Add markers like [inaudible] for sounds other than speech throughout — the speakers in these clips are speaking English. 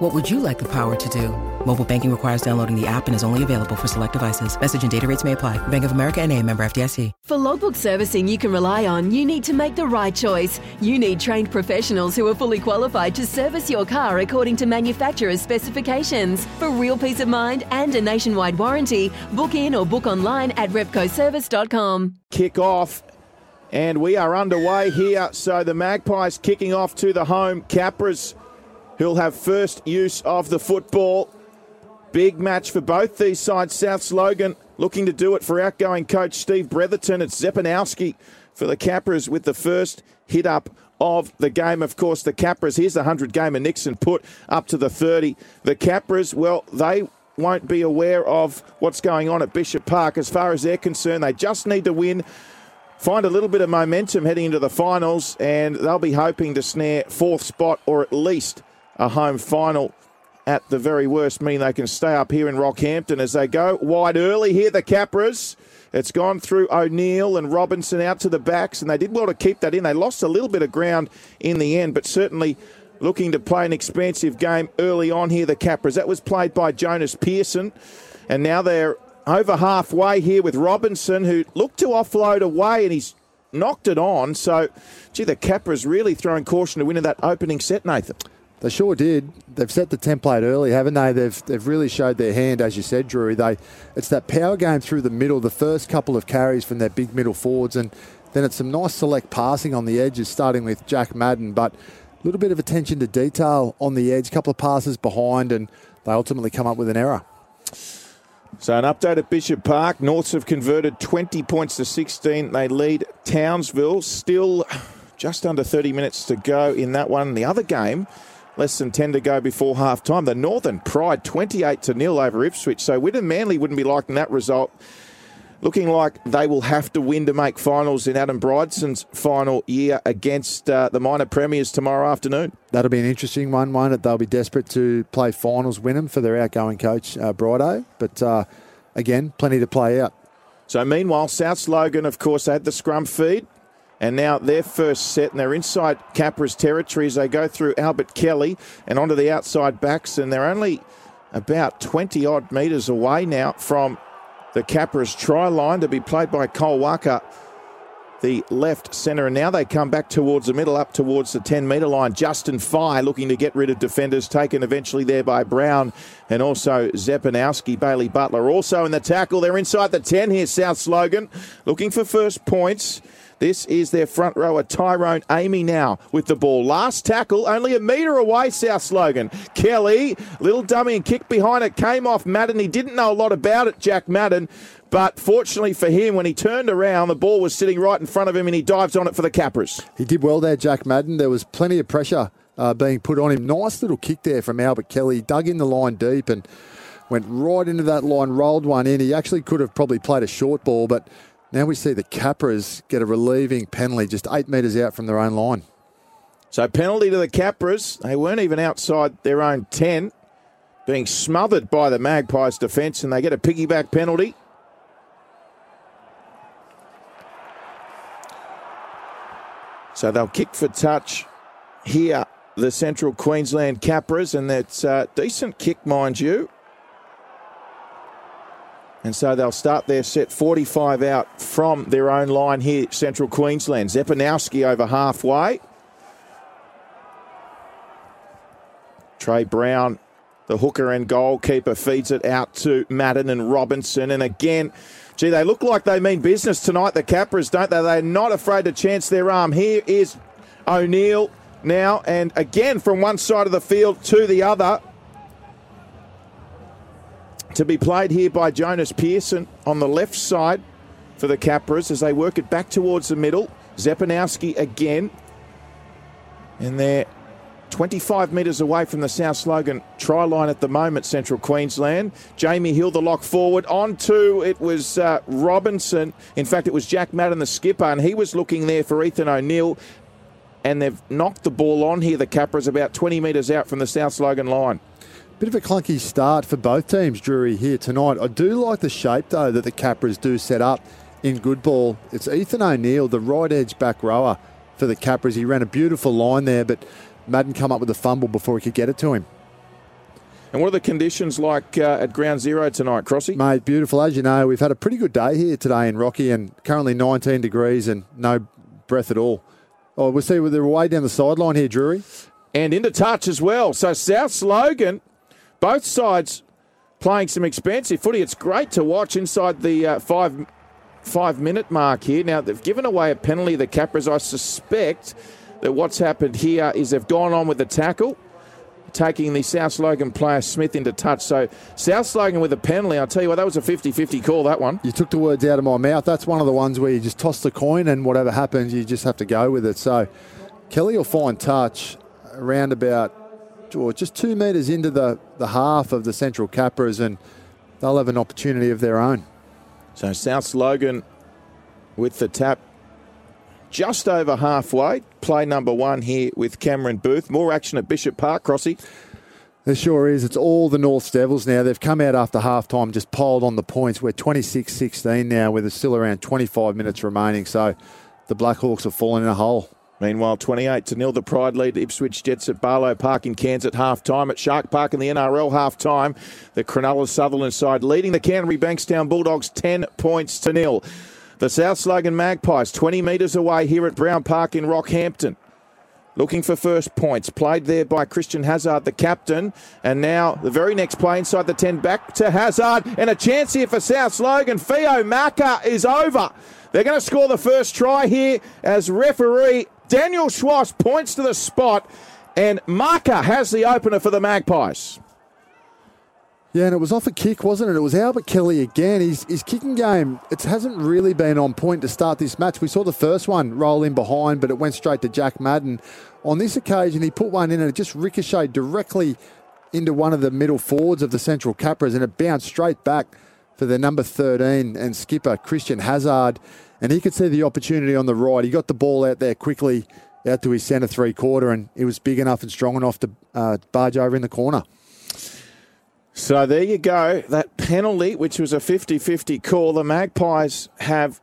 What would you like the power to do? Mobile banking requires downloading the app and is only available for select devices. Message and data rates may apply. Bank of America and a member FDIC. For logbook servicing you can rely on, you need to make the right choice. You need trained professionals who are fully qualified to service your car according to manufacturer's specifications. For real peace of mind and a nationwide warranty, book in or book online at repcoservice.com. Kick off. And we are underway here. So the Magpies kicking off to the home. Capras who'll have first use of the football. Big match for both these sides. South Logan looking to do it for outgoing coach Steve Bretherton. It's Zepanowski for the Capras with the first hit up of the game. Of course, the Capras, here's the 100 game Nixon Putt up to the 30. The Capras, well, they won't be aware of what's going on at Bishop Park as far as they're concerned. They just need to win find a little bit of momentum heading into the finals, and they'll be hoping to snare fourth spot or at least a home final at the very worst, mean they can stay up here in Rockhampton as they go wide early here. The Capras. It's gone through O'Neill and Robinson out to the backs, and they did well to keep that in. They lost a little bit of ground in the end, but certainly looking to play an expansive game early on here. The Capras. That was played by Jonas Pearson, and now they're over halfway here with Robinson, who looked to offload away, and he's knocked it on. So, gee, the Capras really throwing caution to win in that opening set, Nathan. They sure did. They've set the template early, haven't they? They've they've really showed their hand, as you said, Drew. They it's that power game through the middle, the first couple of carries from their big middle forwards, and then it's some nice select passing on the edges, starting with Jack Madden, but a little bit of attention to detail on the edge, a couple of passes behind, and they ultimately come up with an error. So an update at Bishop Park. Norths have converted 20 points to 16. They lead Townsville. Still just under 30 minutes to go in that one. The other game Less than 10 to go before half time. The Northern Pride 28 to nil over Ipswich. So Wynnum Manly wouldn't be liking that result. Looking like they will have to win to make finals in Adam Brideson's final year against uh, the minor premiers tomorrow afternoon. That'll be an interesting one, won't it? they'll be desperate to play finals, win them for their outgoing coach, uh, Brido. But uh, again, plenty to play out. So meanwhile, South Logan, of course, had the scrum feed. And now their first set, and they're inside Capra's territory as they go through Albert Kelly and onto the outside backs. And they're only about 20 odd metres away now from the Capra's try line to be played by Cole Walker, the left centre. And now they come back towards the middle, up towards the 10 metre line. Justin Fye looking to get rid of defenders, taken eventually there by Brown and also Zepanowski. Bailey Butler also in the tackle. They're inside the 10 here, Souths Logan, looking for first points. This is their front rower, Tyrone Amey now with the ball. Last tackle, only a metre away, South Logan. Kelly, little dummy and kick behind it, came off Madden. He didn't know a lot about it, Jack Madden. But fortunately for him, when he turned around, the ball was sitting right in front of him and he dives on it for the Capras. He did well there, Jack Madden. There was plenty of pressure uh, being put on him. Nice little kick there from Albert Kelly. Dug in the line deep and went right into that line, rolled one in. He actually could have probably played a short ball, but now we see the Capras get a relieving penalty just eight metres out from their own line. So penalty to the Capras. They weren't even outside their own 10, being smothered by the Magpies defence, and they get a piggyback penalty. So they'll kick for touch here, the Central Queensland Capras, and that's a decent kick, mind you. And so they'll start their set 45 out from their own line here, Central Queensland. Zepanowski over halfway. Trey Brown, the hooker and goalkeeper, feeds it out to Madden and Robinson. And again, gee, they look like they mean business tonight, the Capras, don't they? They're not afraid to chance their arm. Here is O'Neill now, and again from one side of the field to the other to be played here by Jonas Pearson on the left side for the Capras as they work it back towards the middle. Zepanowski again. And they're 25 metres away from the South Logan try line at the moment, Central Queensland. Jamie Hill, the lock forward. On to it was uh, Robinson. In fact, it was Jack Madden, the skipper, and he was looking there for Ethan O'Neill. And they've knocked the ball on here. The Capras about 20 metres out from the South Logan line. Bit of a clunky start for both teams, Drury, here tonight. I do like the shape, though, that the Capras do set up in good ball. It's Ethan O'Neill, the right edge back rower for the Capras. He ran a beautiful line there, but Madden come up with a fumble before he could get it to him. And what are the conditions like uh, at ground zero tonight, Crossy? Mate, beautiful. As you know, we've had a pretty good day here today in Rocky and currently 19 degrees and no breath at all. Oh, we'll see they're way down the sideline here, Drury. And into touch as well. So South Logan, both sides playing some expensive footy. It's great to watch inside the uh, five five minute mark here. Now they've given away a penalty. The Capras, I suspect that what's happened here is they've gone on with the tackle, taking the South Logan player Smith into touch. So South Logan with a penalty. I'll tell you what, that was a 50-50 call. That one. You took the words out of my mouth. That's one of the ones where you just toss the coin and whatever happens, you just have to go with it. So Kelly will find touch around about or just two metres into the, the half of the Central Capras and they'll have an opportunity of their own. So South Logan with the tap just over halfway. Play number one here with Cameron Booth. More action at Bishop Park, Crossy. There sure is. It's all the North Devils now. They've come out after half time, just piled on the points. We're 26 16 now, with still around 25 minutes remaining. So the Blackhawks are falling in a hole. Meanwhile, 28 to nil, the Pride lead Ipswich Jets at Barlow Park in Cairns at half time. At Shark Park in the NRL half time, the Cronulla Sutherland side leading the Canterbury Bankstown Bulldogs 10 points to nil. The South Logan Magpies 20 metres away here at Brown Park in Rockhampton. Looking for first points. Played there by Christian Hazard, the captain. And now the very next play inside the 10 back to Hazard. And a chance here for South Logan. Theo Maka is over. They're going to score the first try here as referee Daniel Schwass points to the spot, and Maka has the opener for the Magpies. Yeah, and it was off a kick, wasn't it? It was Albert Kelly again. His, his kicking game, it hasn't really been on point to start this match. We saw the first one roll in behind, but it went straight to Jack Madden. On this occasion, he put one in and it just ricocheted directly into one of the middle forwards of the Central Capras and it bounced straight back for the number 13 and skipper Christian Hazard and he could see the opportunity on the right. He got the ball out there quickly out to his centre three quarter, and he was big enough and strong enough to uh, barge over in the corner. So there you go. That penalty, which was a 50 50 call, the Magpies have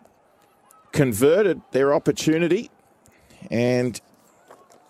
converted their opportunity. And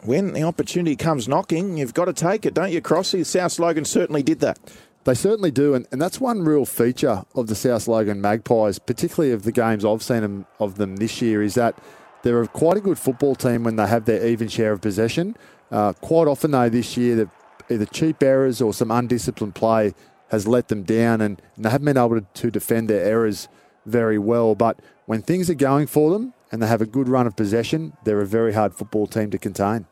when the opportunity comes knocking, you've got to take it, don't you, Crossy? South Logan certainly did that. They certainly do, and, and that's one real feature of the South Logan Magpies, particularly of the games I've seen them, of them this year, is that they're quite a good football team when they have their even share of possession. Uh, quite often, though, this year, either cheap errors or some undisciplined play has let them down, and, and they haven't been able to, to defend their errors very well. But when things are going for them and they have a good run of possession, they're a very hard football team to contain.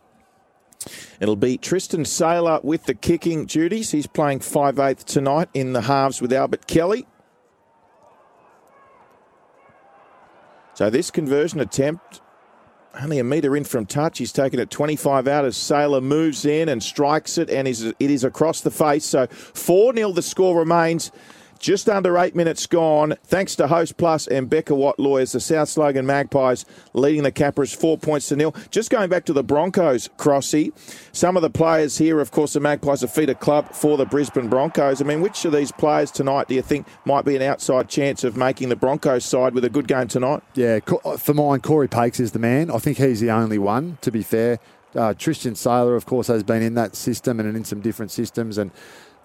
It'll be Tristan Sailor with the kicking duties. He's playing 5'8 tonight in the halves with Albert Kelly. So this conversion attempt, only a metre in from touch. He's taken it 25 out as Sailor moves in and strikes it, and it is across the face. So 4 0 the score remains. Just under eight minutes gone. Thanks to Host Plus and Becker Watt Lawyers, the South Logan Magpies leading the Capras four points to nil. Just going back to the Broncos, Crossy. Some of the players here, of course, the Magpies are feeder club for the Brisbane Broncos. I mean, which of these players tonight do you think might be an outside chance of making the Broncos side with a good game tonight? Yeah, for mine, Corey Paix is the man. I think he's the only one, to be fair. Uh, Tristan Sailor, of course, has been in that system and in some different systems. And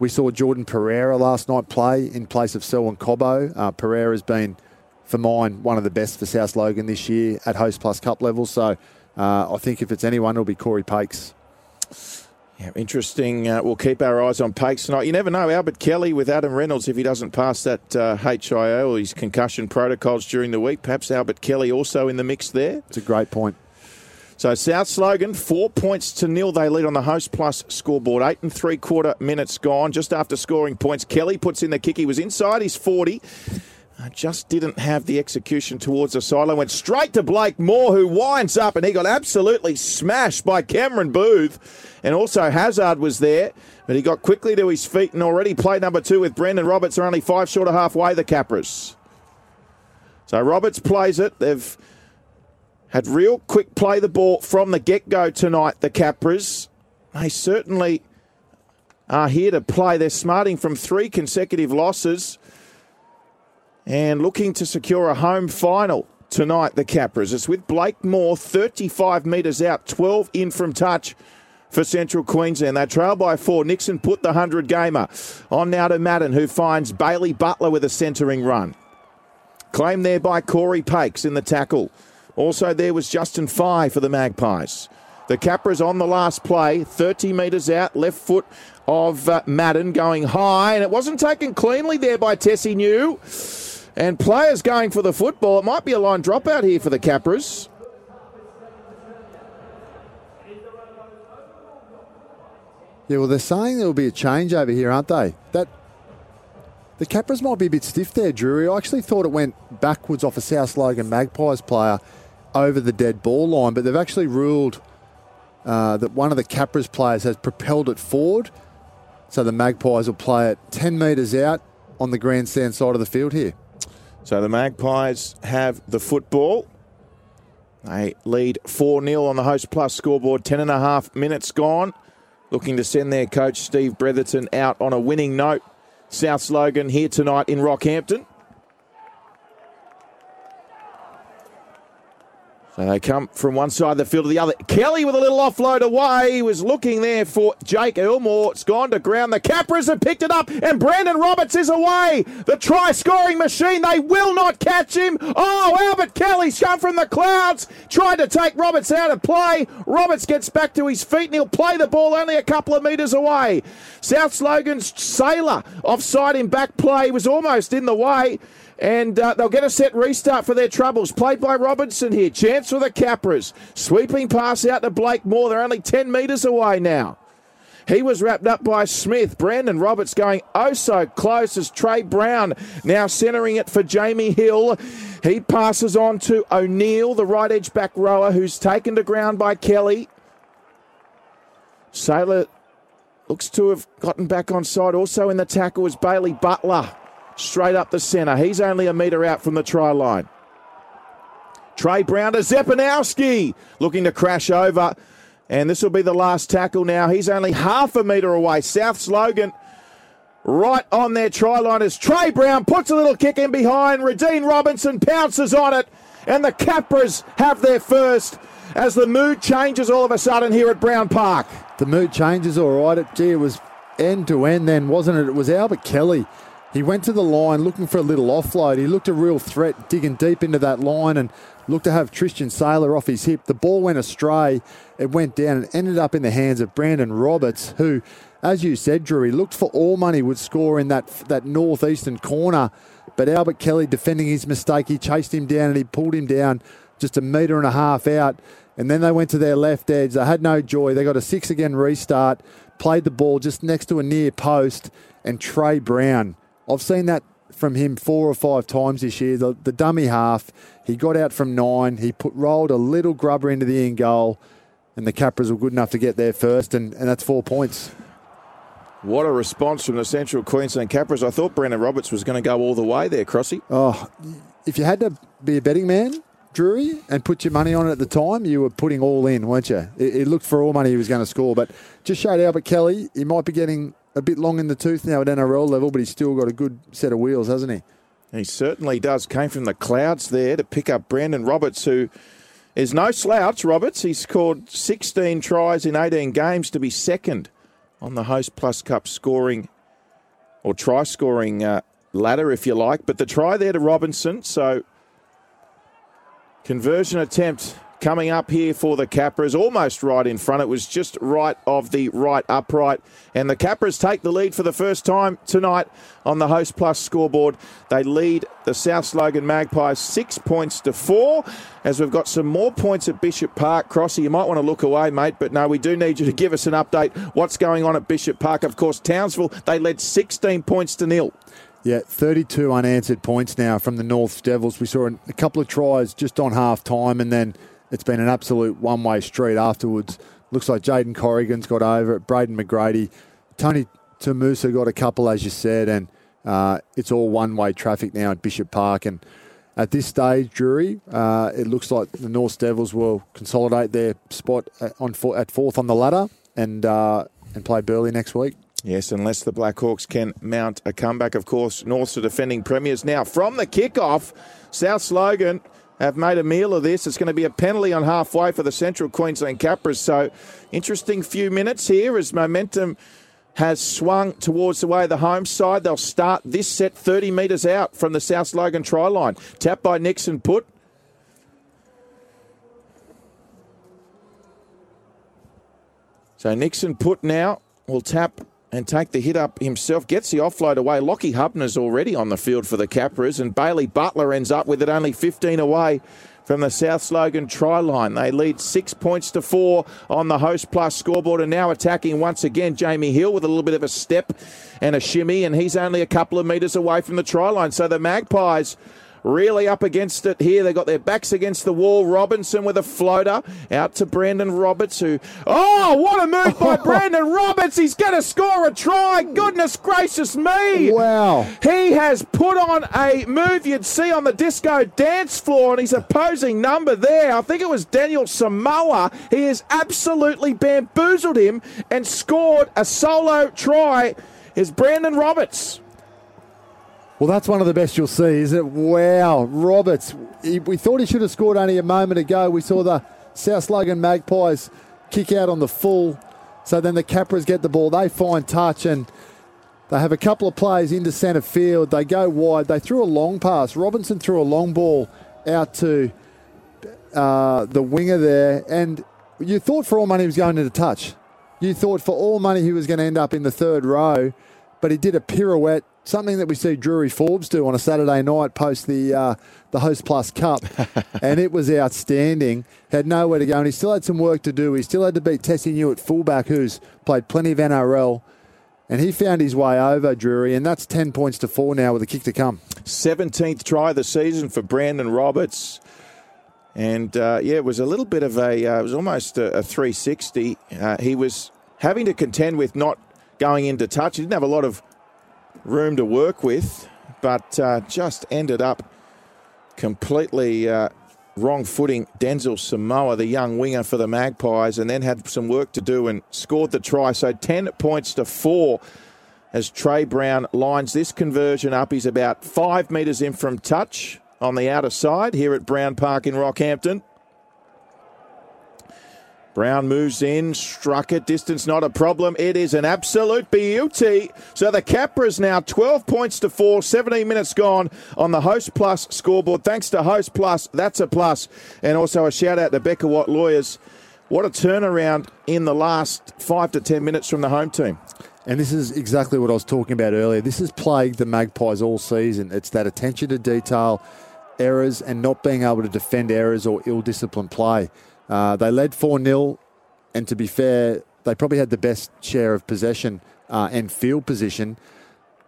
we saw Jordan Pereira last night play in place of Selwyn Cobbo. Uh, Pereira has been, for mine, one of the best for South Logan this year at Host Plus Cup level. So uh, I think if it's anyone, it'll be Corey Paix. Yeah, interesting. Uh, we'll keep our eyes on Paix tonight. You never know. Albert Kelly with Adam Reynolds, if he doesn't pass that uh, HIA or his concussion protocols during the week, perhaps Albert Kelly also in the mix there. It's a great point. So Souths Logan, four points to nil. They lead on the Host Plus scoreboard. Eight and three quarter minutes gone. Just after scoring points, Kelly puts in the kick. He was inside his 40. Uh, just didn't have the execution towards the sideline. Went straight to Blake Moore, who winds up, and he got absolutely smashed by Cameron Booth. And also Hazard was there, but he got quickly to his feet and already played number two with Brendan Roberts. Are only five short of halfway, the Capras. So Roberts plays it. They've had real quick play the ball from the get go tonight, the Capras. They certainly are here to play. They're smarting from three consecutive losses and looking to secure a home final tonight, the Capras. It's with Blake Moore, 35 metres out, 12 in from touch for Central Queensland. They trail by four. Nixon Putt the 100 gamer on now to Madden, who finds Bailey Butler with a centering run. Claimed there by Corey Paix in the tackle. Also there was Justin Fye for the Magpies. The Capras on the last play, 30 metres out, left foot of uh, Madden going high, and it wasn't taken cleanly there by Tesi Niu. And players going for the football. It might be a line dropout here for the Capras. Yeah, well, they're saying there will be a change over here, aren't they? That the Capras might be a bit stiff there, Drury. I actually thought it went backwards off a South Logan Magpies player over the dead ball line, but they've actually ruled uh, that one of the Capras players has propelled it forward. So the Magpies will play it 10 metres out on the grandstand side of the field here. So the Magpies have the football. They lead 4 0 on the Host Plus scoreboard. 10 and a half minutes gone. Looking to send their coach Steve Bretherton out on a winning note. South Logan here tonight in Rockhampton. So they come from one side of the field to the other. Kelly with a little offload away. He was looking there for Jake Elmore. It's gone to ground. The Capras have picked it up, and Brandon Roberts is away. The try scoring machine. They will not catch him. Oh, Albert Kelly's come from the clouds. Tried to take Roberts out of play. Roberts gets back to his feet, and he'll play the ball only a couple of metres away. South Logan's Sailor offside in back play was almost in the way. And uh, they'll get a set restart for their troubles. Played by Robinson here. Chance for the Capras. Sweeping pass out to Blake Moore. They're only 10 metres away now. He was wrapped up by Smith. Brandon Roberts going oh so close as Trey Brown now centering it for Jamie Hill. He passes on to O'Neill, the right edge back rower, who's taken to ground by Kelly. Sailor looks to have gotten back on side. Also in the tackle is Bailey Butler straight up the centre. He's only a metre out from the try line. Trey Brown to Zepanowski looking to crash over. And this will be the last tackle now. He's only half a metre away. South Logan right on their try line as Trey Brown puts a little kick in behind. Radine Robinson pounces on it. And the Capras have their first as the mood changes all of a sudden here at Brown Park. The mood changes all right. It, gee, it was end to end then, wasn't it? It was Albert Kelly he went to the line looking for a little offload. He looked a real threat, digging deep into that line and looked to have Tristan Sailor off his hip. The ball went astray. It went down and ended up in the hands of Brandon Roberts, who, as you said, Drew, he looked for all money would score in that, that northeastern corner. But Albert Kelly defending his mistake, he chased him down and he pulled him down just a metre and a half out. And then they went to their left edge. They had no joy. They got a six again restart, played the ball just next to a near post, and Trey Brown I've seen that from him four or five times this year. The, the dummy half, he got out from nine. He put rolled a little grubber into the end goal, and the Capras were good enough to get there first, and, and that's four points. What a response from the Central Queensland Capras. I thought Brandon Roberts was going to go all the way there, Crossy. Oh, if you had to be a betting man, Drury, and put your money on it at the time, you were putting all in, weren't you? It, it looked for all money he was going to score, but just showed Albert Kelly he might be getting a bit long in the tooth now at NRL level, but he's still got a good set of wheels, hasn't he? He certainly does. Came from the clouds there to pick up Brandon Roberts, who is no slouch. Roberts, he scored 16 tries in 18 games to be second on the Host Plus Cup scoring or try scoring uh, ladder, if you like. But the try there to Robinson, so conversion attempt coming up here for the Capras, almost right in front. It was just right of the right upright. And the Capras take the lead for the first time tonight on the Host Plus scoreboard. They lead the South Logan Magpies six points to four. As we've got some more points at Bishop Park. Crossy, you might want to look away, mate, but no, we do need you to give us an update. What's going on at Bishop Park? Of course, Townsville, they led 16 points to nil. Yeah, 32 unanswered points now from the North Devils. We saw a couple of tries just on half time, and then it's been an absolute one way street afterwards. Looks like Jaden Corrigan's got over it, Braden McGrady, Tony Tamusa got a couple, as you said, and uh, it's all one way traffic now at Bishop Park. And at this stage, Drury, uh, it looks like the North Devils will consolidate their spot at, on at fourth on the ladder and uh, and play Burleigh next week. Yes, unless the Blackhawks can mount a comeback, of course. North's are defending premiers now. From the kickoff, South Logan have made a meal of this. It's going to be a penalty on halfway for the Central Queensland Capras. So, interesting few minutes here as momentum has swung towards the way the home side. They'll start this set 30 metres out from the South Logan try line. Tap by Nixon Putt. So Nixon Putt now will tap and take the hit up himself. Gets the offload away. Lockie Hubner's already on the field for the Capras, and Bailey Butler ends up with it only 15 away from the South Logan try line. They lead six points to four on the host plus scoreboard, and now attacking once again Jamie Hill with a little bit of a step and a shimmy, and he's only a couple of metres away from the try line. So the Magpies really up against it here. They've got their backs against the wall. Robinson with a floater out to Brandon Roberts, who, oh, what a move by [laughs] Brandon Roberts. He's going to score a try. Goodness gracious me. Wow. He has put on a move you'd see on the disco dance floor and his opposing number there. I think it was Daniel Samoa. He has absolutely bamboozled him and scored a solo try. Is Brandon Roberts. Well, that's one of the best you'll see, is it? Wow, Roberts. He, we thought he should have scored only a moment ago. We saw the South Logan Magpies kick out on the full. So then the Capras get the ball. They find touch and they have a couple of plays into centre field. They go wide. They threw a long pass. Robinson threw a long ball out to uh, the winger there. And you thought for all money he was going into touch. You thought for all money he was going to end up in the third row. But he did a pirouette something that we see Drury Forbes do on a Saturday night post the uh, the Host Plus Cup, [laughs] and it was outstanding. Had nowhere to go, and he still had some work to do. He still had to beat Tesi Niu at fullback, who's played plenty of NRL. And he found his way over Drury, and that's 10 points to four now with a kick to come. 17th try of the season for Brandon Roberts. And uh, yeah, it was a little bit of a, uh, it was almost a, a 360. Uh, he was having to contend with not going into touch. He didn't have a lot of room to work with, but uh, just ended up completely uh, wrong footing Denzel Samoa, the young winger for the Magpies, and then had some work to do and scored the try. So 10 points to four as Trey Brown lines this conversion up. He's about five metres in from touch on the outer side here at Brown Park in Rockhampton. Brown moves in, struck it, distance not a problem. It is an absolute beauty. So the Capras now 12 points to 4, 17 minutes gone on the Host Plus scoreboard. Thanks to Host Plus, that's a plus. And also a shout out to Becca Watt Lawyers. What a turnaround in the last five to 10 minutes from the home team. And this is exactly what I was talking about earlier. This has plagued the Magpies all season. It's that attention to detail, errors, and not being able to defend errors or ill disciplined play. Uh, they led 4 0, and to be fair, they probably had the best share of possession uh, and field position.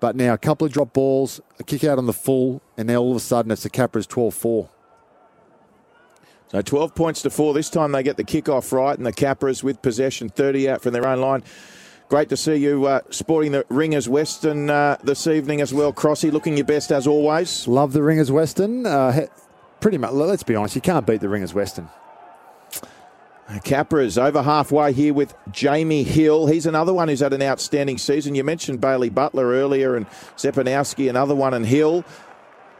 But now a couple of drop balls, a kick out on the full, and now all of a sudden it's the Capras 12 4. So 12 points to four. This time they get the kick-off right, and the Capras with possession 30 out from their own line. Great to see you uh, sporting the Ringers Western uh, this evening as well, Crossy. Looking your best as always. Love the Ringers Western. Uh, pretty much, let's be honest, you can't beat the Ringers Western. Capras over halfway here with Jamie Hill. He's another one who's had an outstanding season. You mentioned Bailey Butler earlier and Zepanowski, another one, and Hill.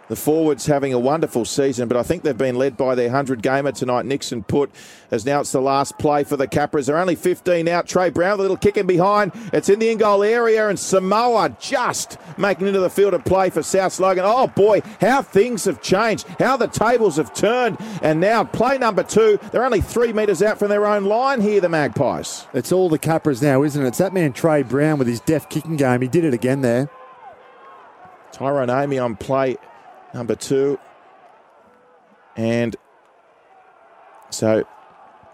The forwards having a wonderful season, but I think they've been led by their 100 gamer tonight, Nixon Putt, as now it's the last play for the Capras. They're only 15 out. Trey Brown, the little kick in behind. It's in the in goal area, and Samoa just making into the field of play for South Logan. Oh boy, how things have changed, how the tables have turned. And now, play number two, they're only three metres out from their own line here, the Magpies. It's all the Capras now, isn't it? It's that man, Trey Brown, with his deft kicking game. He did it again there. Tyrone Amey on play number two. And so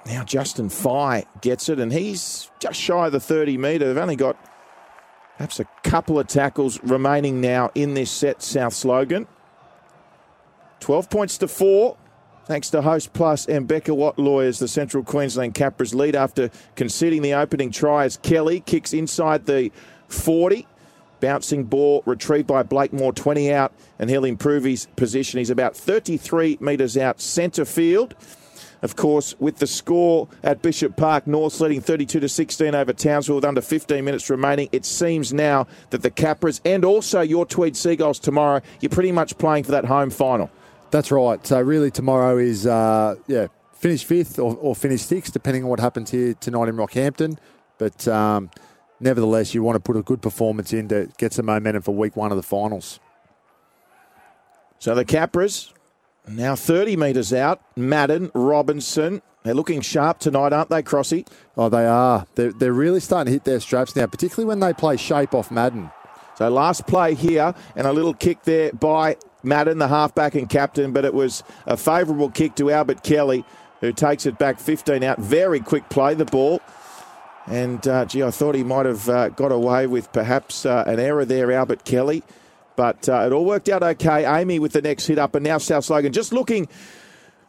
now Justin Fye gets it, and he's just shy of the 30 metre. They've only got Perhaps a couple of tackles remaining now in this set, Souths Logan. 12 points to four. Thanks to Host Plus and Becker Watt Lawyers, the Central Queensland Capras lead after conceding the opening try as Kelly kicks inside the 40. Bouncing ball retrieved by Blakemore, 20 out, and he'll improve his position. He's about 33 metres out centre field. Of course, with the score at Bishop Park, North leading 32 to 16 over Townsville with under 15 minutes remaining. It seems now that the Capras and also your Tweed Seagulls tomorrow, you're pretty much playing for that home final. That's right. So really, tomorrow is uh, yeah, finish fifth or, or finish sixth, depending on what happens here tonight in Rockhampton. But um, nevertheless, you want to put a good performance in to get some momentum for week one of the finals. So the Capras now 30 metres out. Madden, Robinson. They're looking sharp tonight, aren't they, Crossy? Oh, they are. They're, they're really starting to hit their straps now, particularly when they play shape off Madden. So last play here and a little kick there by Madden, the halfback and captain, but it was a favourable kick to Albert Kelly, who takes it back 15 out. Very quick play, the ball. And, uh, gee, I thought he might have uh, got away with perhaps uh, an error there, Albert Kelly. But uh, it all worked out okay. Amey with the next hit up, and now South Logan just looking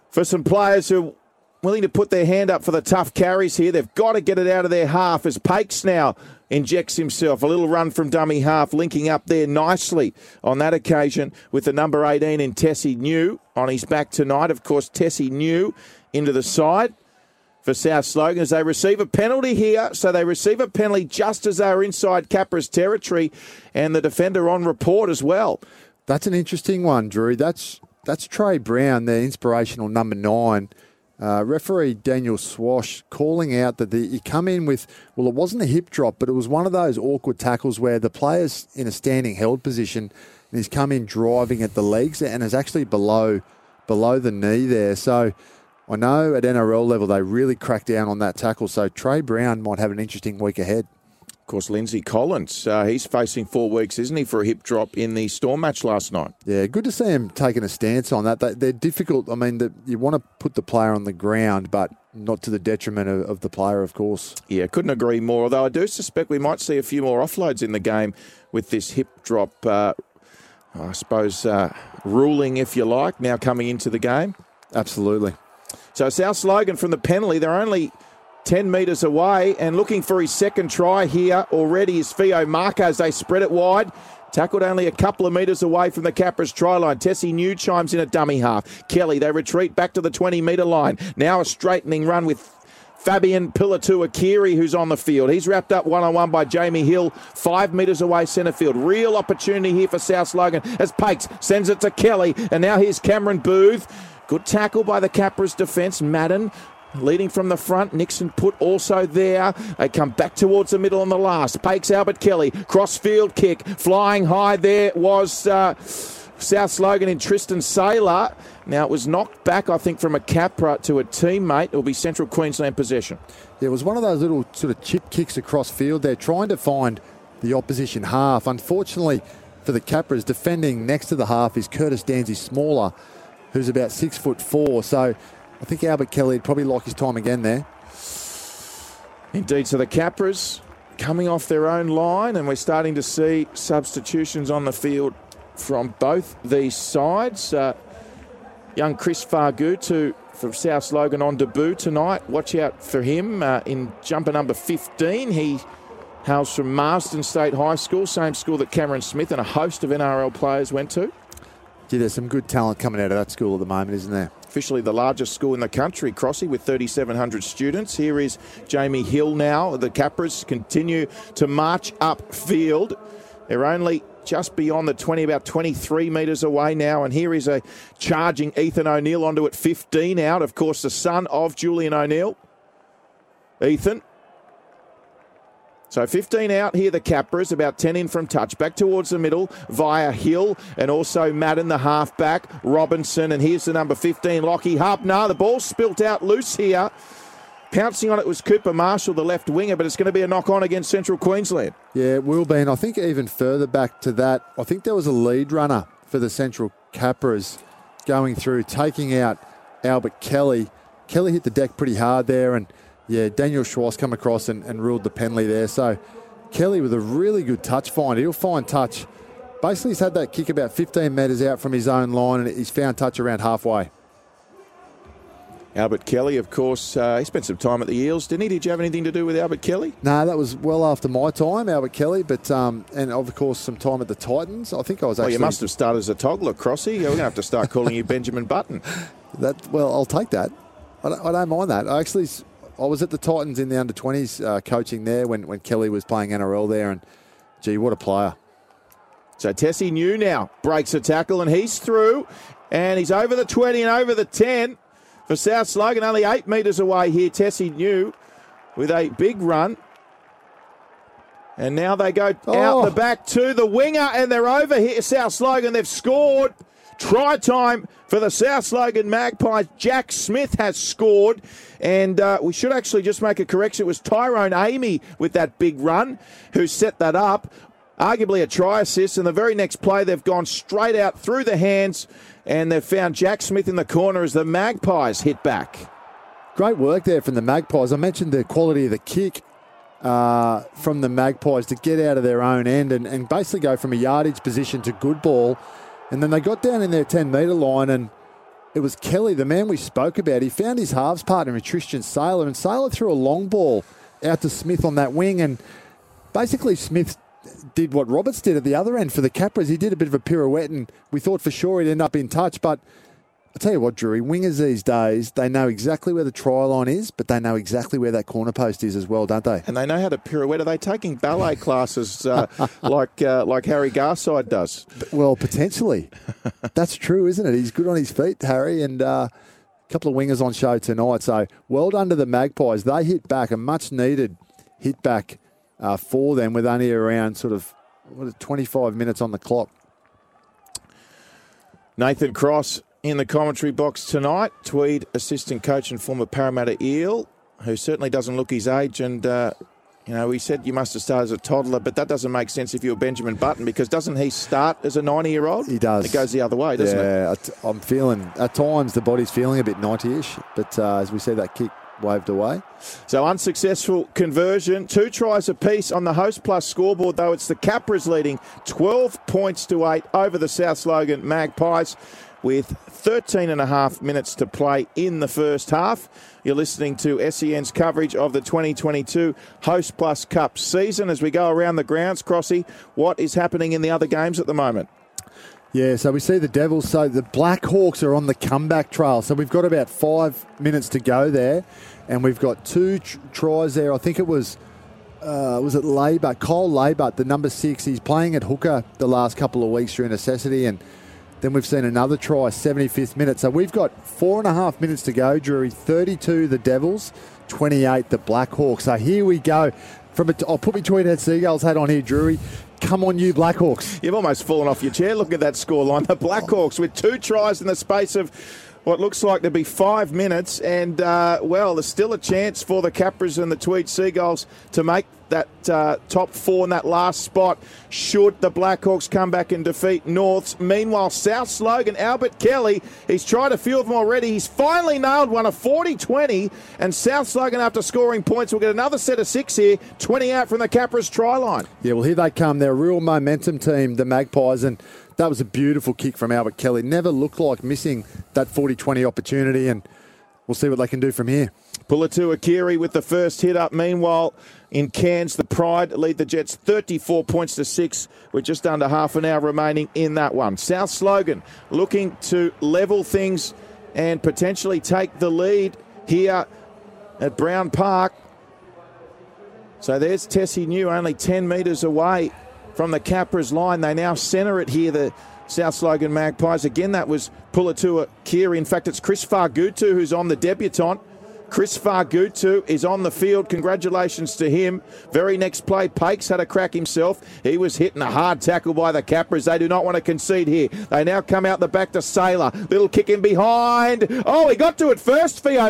for some players who are willing to put their hand up for the tough carries here. They've got to get it out of their half as Paix now injects himself. A little run from dummy half, linking up there nicely on that occasion with the number 18 in Tesi Niu on his back tonight. Of course, Tesi Niu into the side for Souths Logan as they receive a penalty here. So they receive a penalty just as they are inside Capra's territory and the defender on report as well. That's an interesting one, Drew. That's that's Trey Brown, their inspirational number nine. Uh, referee Daniel Schwass calling out that the, you come in with, well, it wasn't a hip drop, but it was one of those awkward tackles where the player's in a standing held position and he's come in driving at the legs and is actually below below the knee there. So I know at NRL level they really crack down on that tackle. So Trey Brown might have an interesting week ahead. Of course, Lindsay Collins, uh, he's facing four weeks, isn't he, for a hip drop in the Storm match last night? Yeah, good to see him taking a stance on that. They, they're difficult. I mean, the, you want to put the player on the ground, but not to the detriment of, of, the player, of course. Yeah, couldn't agree more. Although I do suspect we might see a few more offloads in the game with this hip drop, uh, I suppose, uh, ruling, if you like, now coming into the game. Absolutely. So South Logan from the penalty, they're only 10 metres away and looking for his second try here already is Fio Marcos. They spread it wide. Tackled only a couple of metres away from the Capras try line. Tesi Niu chimes in a dummy half. Kelly, they retreat back to the 20 metre line. Now a straightening run with Fabian Pilatu Akiri, who's on the field. He's wrapped up one on one by Jamie Hill, five metres away centre field. Real opportunity here for South Logan as Paix sends it to Kelly. And now here's Cameron Booth. Good tackle by the Capras defence. Madden Leading from the front, Nixon Putt also there. They come back towards the middle on the last. Paix Albert Kelly, cross field kick, flying high there was uh, South Logan in Tristan Sailor. Now it was knocked back, I think, from a Capra to a teammate. It will be Central Queensland possession. Yeah, it was one of those little sort of chip kicks across field. They're trying to find the opposition half. Unfortunately for the Capras, defending next to the half is Curtis Danzy Smaller, who's about six foot four. So I think Albert Kelly would probably like his time again there. Indeed. So the Capras coming off their own line, and we're starting to see substitutions on the field from both these sides. Uh, young Chris Fargu to from South Logan on debut tonight. Watch out for him uh, in jumper number 15. He hails from Marsden State High School, same school that Cameron Smith and a host of NRL players went to. Gee, there's some good talent coming out of that school at the moment, isn't there? officially the largest school in the country, Crossy, with 3,700 students. Here is Jamie Hill now. The Capras continue to march upfield. They're only just beyond the 20, about 23 metres away now. And here is a charging Ethan O'Neill onto it, 15 out. Of course, the son of Julian O'Neill. Ethan so 15 out here, the Capras, about 10 in from touch. Back towards the middle via Hill and also Madden, the halfback, Robinson, and here's the number 15, Lockie Hubner. The ball spilt out loose here. Pouncing on it was Cooper Marshall, the left winger, but it's going to be a knock on against Central Queensland. Yeah, it will be. And I think even further back to that, I think there was a lead runner for the Central Capras going through, taking out Albert Kelly. Kelly hit the deck pretty hard there and yeah, Daniel Schwass come across and, and ruled the penalty there. So Kelly with a really good touch find. He'll find touch. Basically, he's had that kick about 15 metres out from his own line, and he's found touch around halfway. Albert Kelly, of course, uh, he spent some time at the Eels, didn't he? Did you have anything to do with Albert Kelly? No, that was well after my time, Albert Kelly, but um, and of course some time at the Titans. I think I was actually. Well, you must have started as a toddler, Crossy. We're going to have to start calling you [laughs] Benjamin Button. That well, I'll take that. I don't, I don't mind that. I actually, I was at the Titans in the under twenties uh, coaching there when when Kelly was playing NRL there, and gee, what a player! So Tesi Niu now breaks a tackle and he's through, and he's over the twenty and over the ten for South Logan, only eight metres away here. Tesi Niu with a big run. And now they go Oh. out the back to the winger, and they're over here. South Logan, they've scored. Try time for the South Logan Magpies. Jack Smith has scored. And uh, we should actually just make a correction. It was Tyrone Amey with that big run who set that up. Arguably a try assist. And the very next play, they've gone straight out through the hands and they've found Jack Smith in the corner as the Magpies hit back. Great work there from the Magpies. I mentioned the quality of the kick uh, from the Magpies to get out of their own end and, and basically go from a yardage position to good ball. And then they got down in their 10 metre line and it was Kelly, the man we spoke about. He found his halves partner in Tristan Sailor and Sailor threw a long ball out to Smith on that wing and basically Smith did what Roberts did at the other end for the Capras. He did a bit of a pirouette and we thought for sure he'd end up in touch, but I'll tell you what, Drury, wingers these days, they know exactly where the try line is, but they know exactly where that corner post is as well, don't they? And they know how to pirouette. Are they taking ballet [laughs] classes uh, like uh, like Harry Garside does? Well, potentially. [laughs] That's true, isn't it? He's good on his feet, Harry, and uh, a couple of wingers on show tonight. So well done to the Magpies. They hit back, a much needed hit back uh, for them with only around sort of what is it, 25 minutes on the clock. Nathan Cross in the commentary box tonight. Tweed assistant coach and former Parramatta Eel, who certainly doesn't look his age. And, uh, you know, he said you must have started as a toddler, but that doesn't make sense if you're Benjamin Button because doesn't he start as a 90 year old? He does. It goes the other way, doesn't it? yeah. I'm feeling, at times, the body's feeling a bit 90 ish, but uh, as we see that kick waved away. So unsuccessful conversion. Two tries apiece on the Host Plus scoreboard, though it's the Capras leading 12 points to 8 over the South Logan Magpies with 13 and a half minutes to play in the first half. You're listening to SEN's coverage of the 2022 Host Plus Cup season as we go around the grounds. Crossy, what is happening in the other games at the moment? Yeah, so we see the Devils. So the Black Hawks are on the comeback trail. So we've got about five minutes to go there, and we've got two tr- tries there. I think it was uh, was it Laybutt, Kyle Laybutt, the number six. He's playing at hooker the last couple of weeks through necessity, and then we've seen another try, 75th minute. So we've got four and a half minutes to go, Drury. 32 the Devils, 28 the Black Hawks. So here we go. From I'll put my Tweedhead Seagulls hat on here, Drury. Come on, you Blackhawks. You've almost fallen off your chair looking at that scoreline. The Blackhawks with two tries in the space of what looks like to be five minutes. And, uh, well, there's still a chance for the Capras and the Tweed Seagulls to make that uh, top four in that last spot should the Blackhawks come back and defeat Norths. Meanwhile, Souths Logan, Albert Kelly, he's tried a few of them already. He's finally nailed one, a 40 20. And Souths Logan, after scoring points, will get another set of six here, 20 out from the Capras try line. Yeah, well, here they come. They're a real momentum team, the Magpies, and that was a beautiful kick from Albert Kelly. Never looked like missing that 40 20 opportunity, and we'll see what they can do from here. Pulatu Akiri with the first hit up. Meanwhile, in Cairns, the Pride lead the Jets 34 points to six with just under half an hour remaining in that one. Souths Logan looking to level things and potentially take the lead here at Brown Park. So there's Tesi Niu, only 10 metres away from the Capras line. They now centre it here, the Souths Logan Magpies. Again, that was Pulatua Kiri. In fact, it's Chris Fargutu who's on the debutant. Chris Fargutu is on the field. Congratulations to him. Very next play, Paix had a crack himself. He was hitting a hard tackle by the Capras. They do not want to concede here. They now come out the back to Sailor. Little kick in behind. Oh, he got to it first, Theo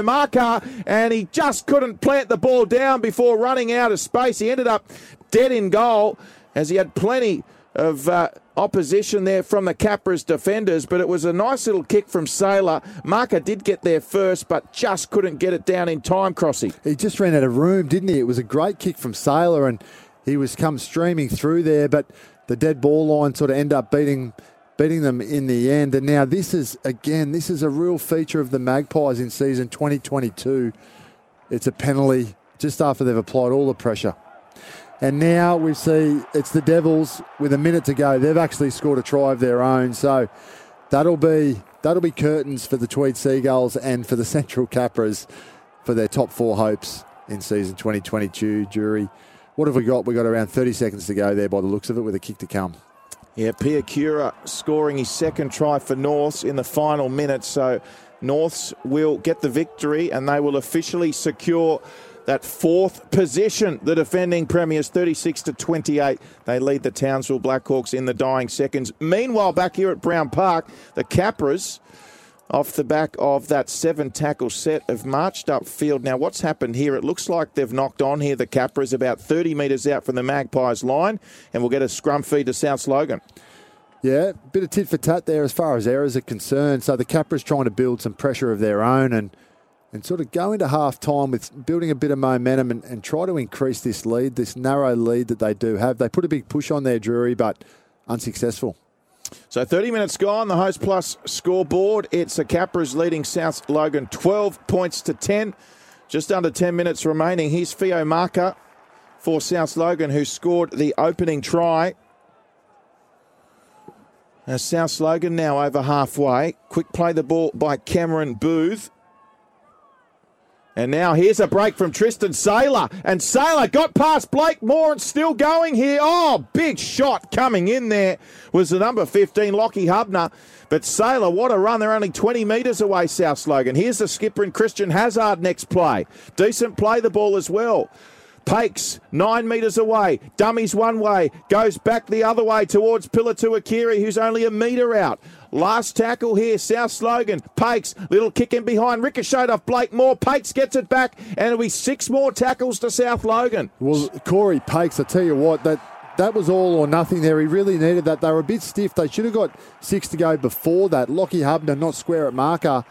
and he just couldn't plant the ball down before running out of space. He ended up dead in goal as he had plenty of uh, opposition there from the Capras defenders, but it was a nice little kick from Sailor. Maka did get there first, but just couldn't get it down in time, Crossy. He just ran out of room, didn't he? It was a great kick from Sailor, and he was come streaming through there, but the dead ball line sort of end up beating beating them in the end. And now this is again, this is a real feature of the Magpies in season 2022. It's a penalty just after they've applied all the pressure. And now we see it's the Devils with a minute to go. They've actually scored a try of their own. So that'll be that'll be curtains for the Tweed Seagulls and for the Central Capras for their top four hopes in season 2022. Jury, what have we got? We've got around 30 seconds to go there by the looks of it with a kick to come. Yeah, Pia Cura scoring his second try for Norths in the final minute. So Norths will get the victory and they will officially secure that fourth position. The defending premiers 36 to 28. They lead the Townsville Blackhawks in the dying seconds. Meanwhile, back here at Brown Park, the Capras off the back of that seven tackle set have marched upfield. Now, what's happened here? It looks like they've knocked on here. The Capras about 30 metres out from the Magpies line, and we'll get a scrum feed to South Logan. Yeah, bit of tit for tat there as far as errors are concerned. So the Capras trying to build some pressure of their own and and sort of go into half time with building a bit of momentum and, and try to increase this lead, this narrow lead that they do have. They put a big push on their Drury, but unsuccessful. So 30 minutes gone, the Hostplus scoreboard. It's a Capras leading South Logan 12 points to 10. Just under 10 minutes remaining. Here's Fio Maka for South Logan, who scored the opening try. As South Logan now over halfway. Quick play the ball by Cameron Booth. And now here's a break from Tristan Sailor. And Sailor got past Blake Moore and still going here. Oh, big shot coming in there was the number 15, Lockie Hubner. But Sailor, what a run. They're only 20 metres away, South Logan. Here's the skipper and Christian Hazard next play. Decent play the ball as well. Paix nine metres away, dummies one way, goes back the other way towards Pilatu Akiri, who's only a metre out. Last tackle here, South Logan. Paix, little kick in behind, ricocheted off Blake Moore. Paix gets it back, and it'll be six more tackles to South Logan. Well, Corey Paix, I tell you what, that that was all or nothing there. He really needed that. They were a bit stiff. They should have got six to go before that. Lockie Hubner not square at marker.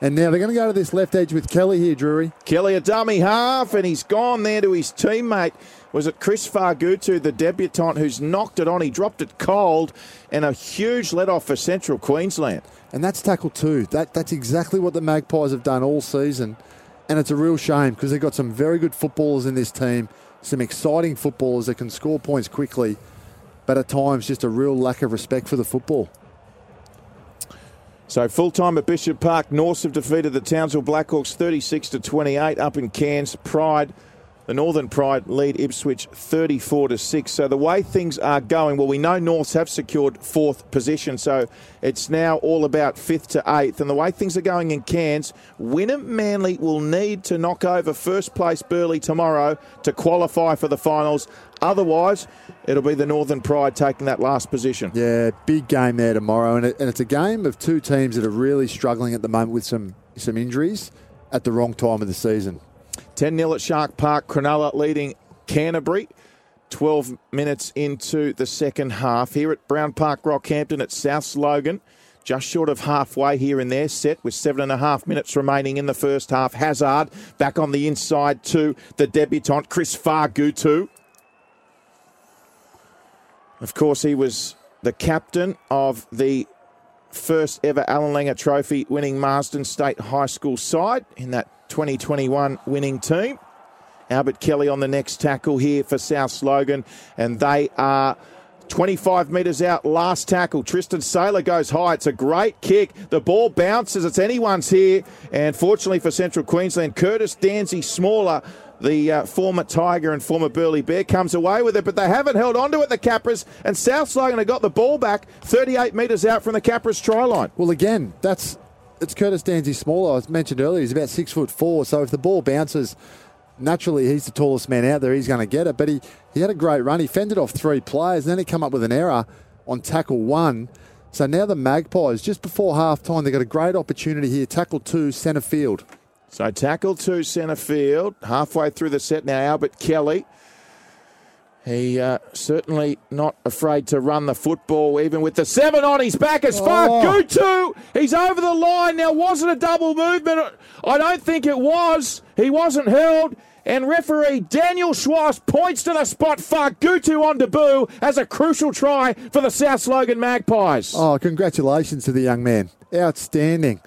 And now they're going to go to this left edge with Kelly here, Drury. Kelly a dummy half, and he's gone there to his teammate. Was it Chris Fargutu, the debutant, who's knocked it on? He dropped it cold, and a huge let off for Central Queensland. And that's tackle two. That that's exactly what the Magpies have done all season, and it's a real shame because they've got some very good footballers in this team, some exciting footballers that can score points quickly, but at times just a real lack of respect for the football. So full time at Bishop Park, Norths have defeated the Townsville Blackhawks 36 to 28 up in Cairns. Pride, the Northern Pride lead Ipswich 34 to 6. So the way things are going, well, we know Norths have secured fourth position, so it's now all about fifth to eighth. And the way things are going in Cairns, Wynnum Manly will need to knock over first place Burleigh tomorrow to qualify for the finals. Otherwise, it'll be the Northern Pride taking that last position. Yeah, big game there tomorrow, and, it, and it's a game of two teams that are really struggling at the moment with some some injuries at the wrong time of the season. 10 0 at Shark Park, Cronulla leading Canterbury. 12 minutes into the second half here at Brown Park, Rockhampton at South Logan. Just short of halfway here in their set with seven and a half minutes remaining in the first half. Hazard back on the inside to the debutant, Chris Fargutu. Of course, he was the captain of the first ever Allan Langer Trophy winning Marsden State High School side in that 2021 winning team. Albert Kelly on the next tackle here for South Logan, and they are 25 metres out, last tackle. Tristan Sailor goes high. It's a great kick. The ball bounces. It's anyone's here. And fortunately for Central Queensland, Curtis Danzy Smaller the uh, former Tiger and former Burleigh Bear comes away with it, but they haven't held on to it, the Capras, and South Logan have got the ball back 38 metres out from the Capras try line. Well, again, that's it's Curtis Danzy smaller. I mentioned earlier, he's about six foot four, so if the ball bounces, naturally he's the tallest man out there, he's going to get it. But he, he had a great run. He fended off three players, and then he come up with an error on tackle one. So now the Magpies, just before half time, they've got a great opportunity here. Tackle two, centre field. So tackle two, centre field. Halfway through the set now, Albert Kelly. He uh, certainly not afraid to run the football, even with the seven on his back. As far oh. Gutu, he's over the line now. Was it a double movement? I don't think it was. He wasn't held, And referee Daniel Schwass points to the spot. Fagutu on debut as a crucial try for the South Logan Magpies. Oh, congratulations to the young man. Outstanding.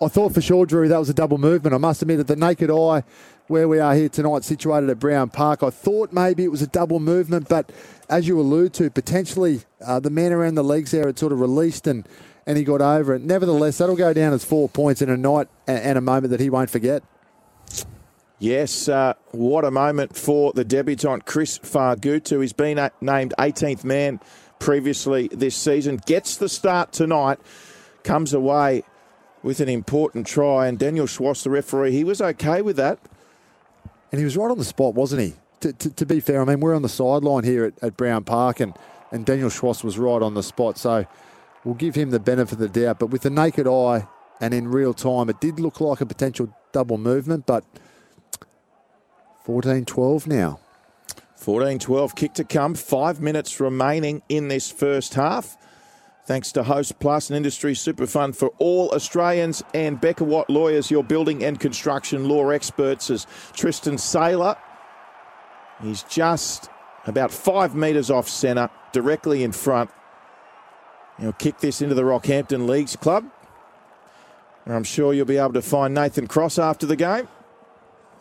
I thought for sure, Drew, that was a double movement. I must admit, at the naked eye, where we are here tonight, situated at Brown Park, I thought maybe it was a double movement, but as you allude to, potentially uh, the man around the legs there had sort of released and, and he got over it. Nevertheless, that'll go down as four points in a night and, a moment that he won't forget. Yes, uh, what a moment for the debutant Chris Fagutu. He's been uh, named 18th man previously this season. Gets the start tonight, comes away with an important try. And Daniel Schwass, the referee, he was okay with that. And he was right on the spot, wasn't he? To, to, to be fair, I mean, we're on the sideline here at, at Brown Park, and, and Daniel Schwass was right on the spot. So we'll give him the benefit of the doubt. But with the naked eye and in real time, it did look like a potential double movement, but 14 12 now. 14 12 kick to come. Five minutes remaining in this first half. Thanks to Hostplus, an industry super fund for all Australians, and Becker Watt Lawyers, your building and construction law experts, as Tristan Sailor. He's just about five metres off centre, directly in front. He'll kick this into the Rockhampton Leagues Club. And I'm sure you'll be able to find Nathan Cross after the game.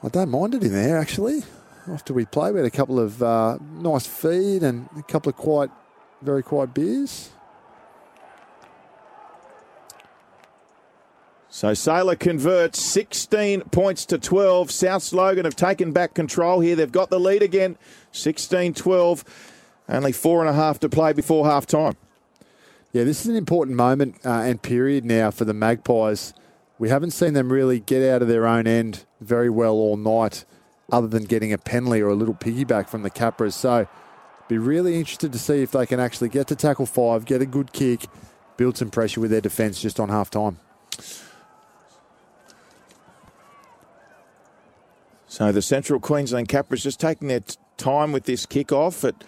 I don't mind it in there, actually. After we play, we had a couple of uh, nice feed and a couple of quite, very quiet beers. So Sailor converts 16 points to 12. South Logan have taken back control here. They've got the lead again, 16 12. Only four and a half to play before half time. Yeah, this is an important moment uh, and period now for the Magpies. We haven't seen them really get out of their own end very well all night, other than getting a penalty or a little piggyback from the Capras. So, be really interested to see if they can actually get to tackle five, get a good kick, build some pressure with their defence just on half time. So the Central Queensland Capras just taking their t- time with this kick-off at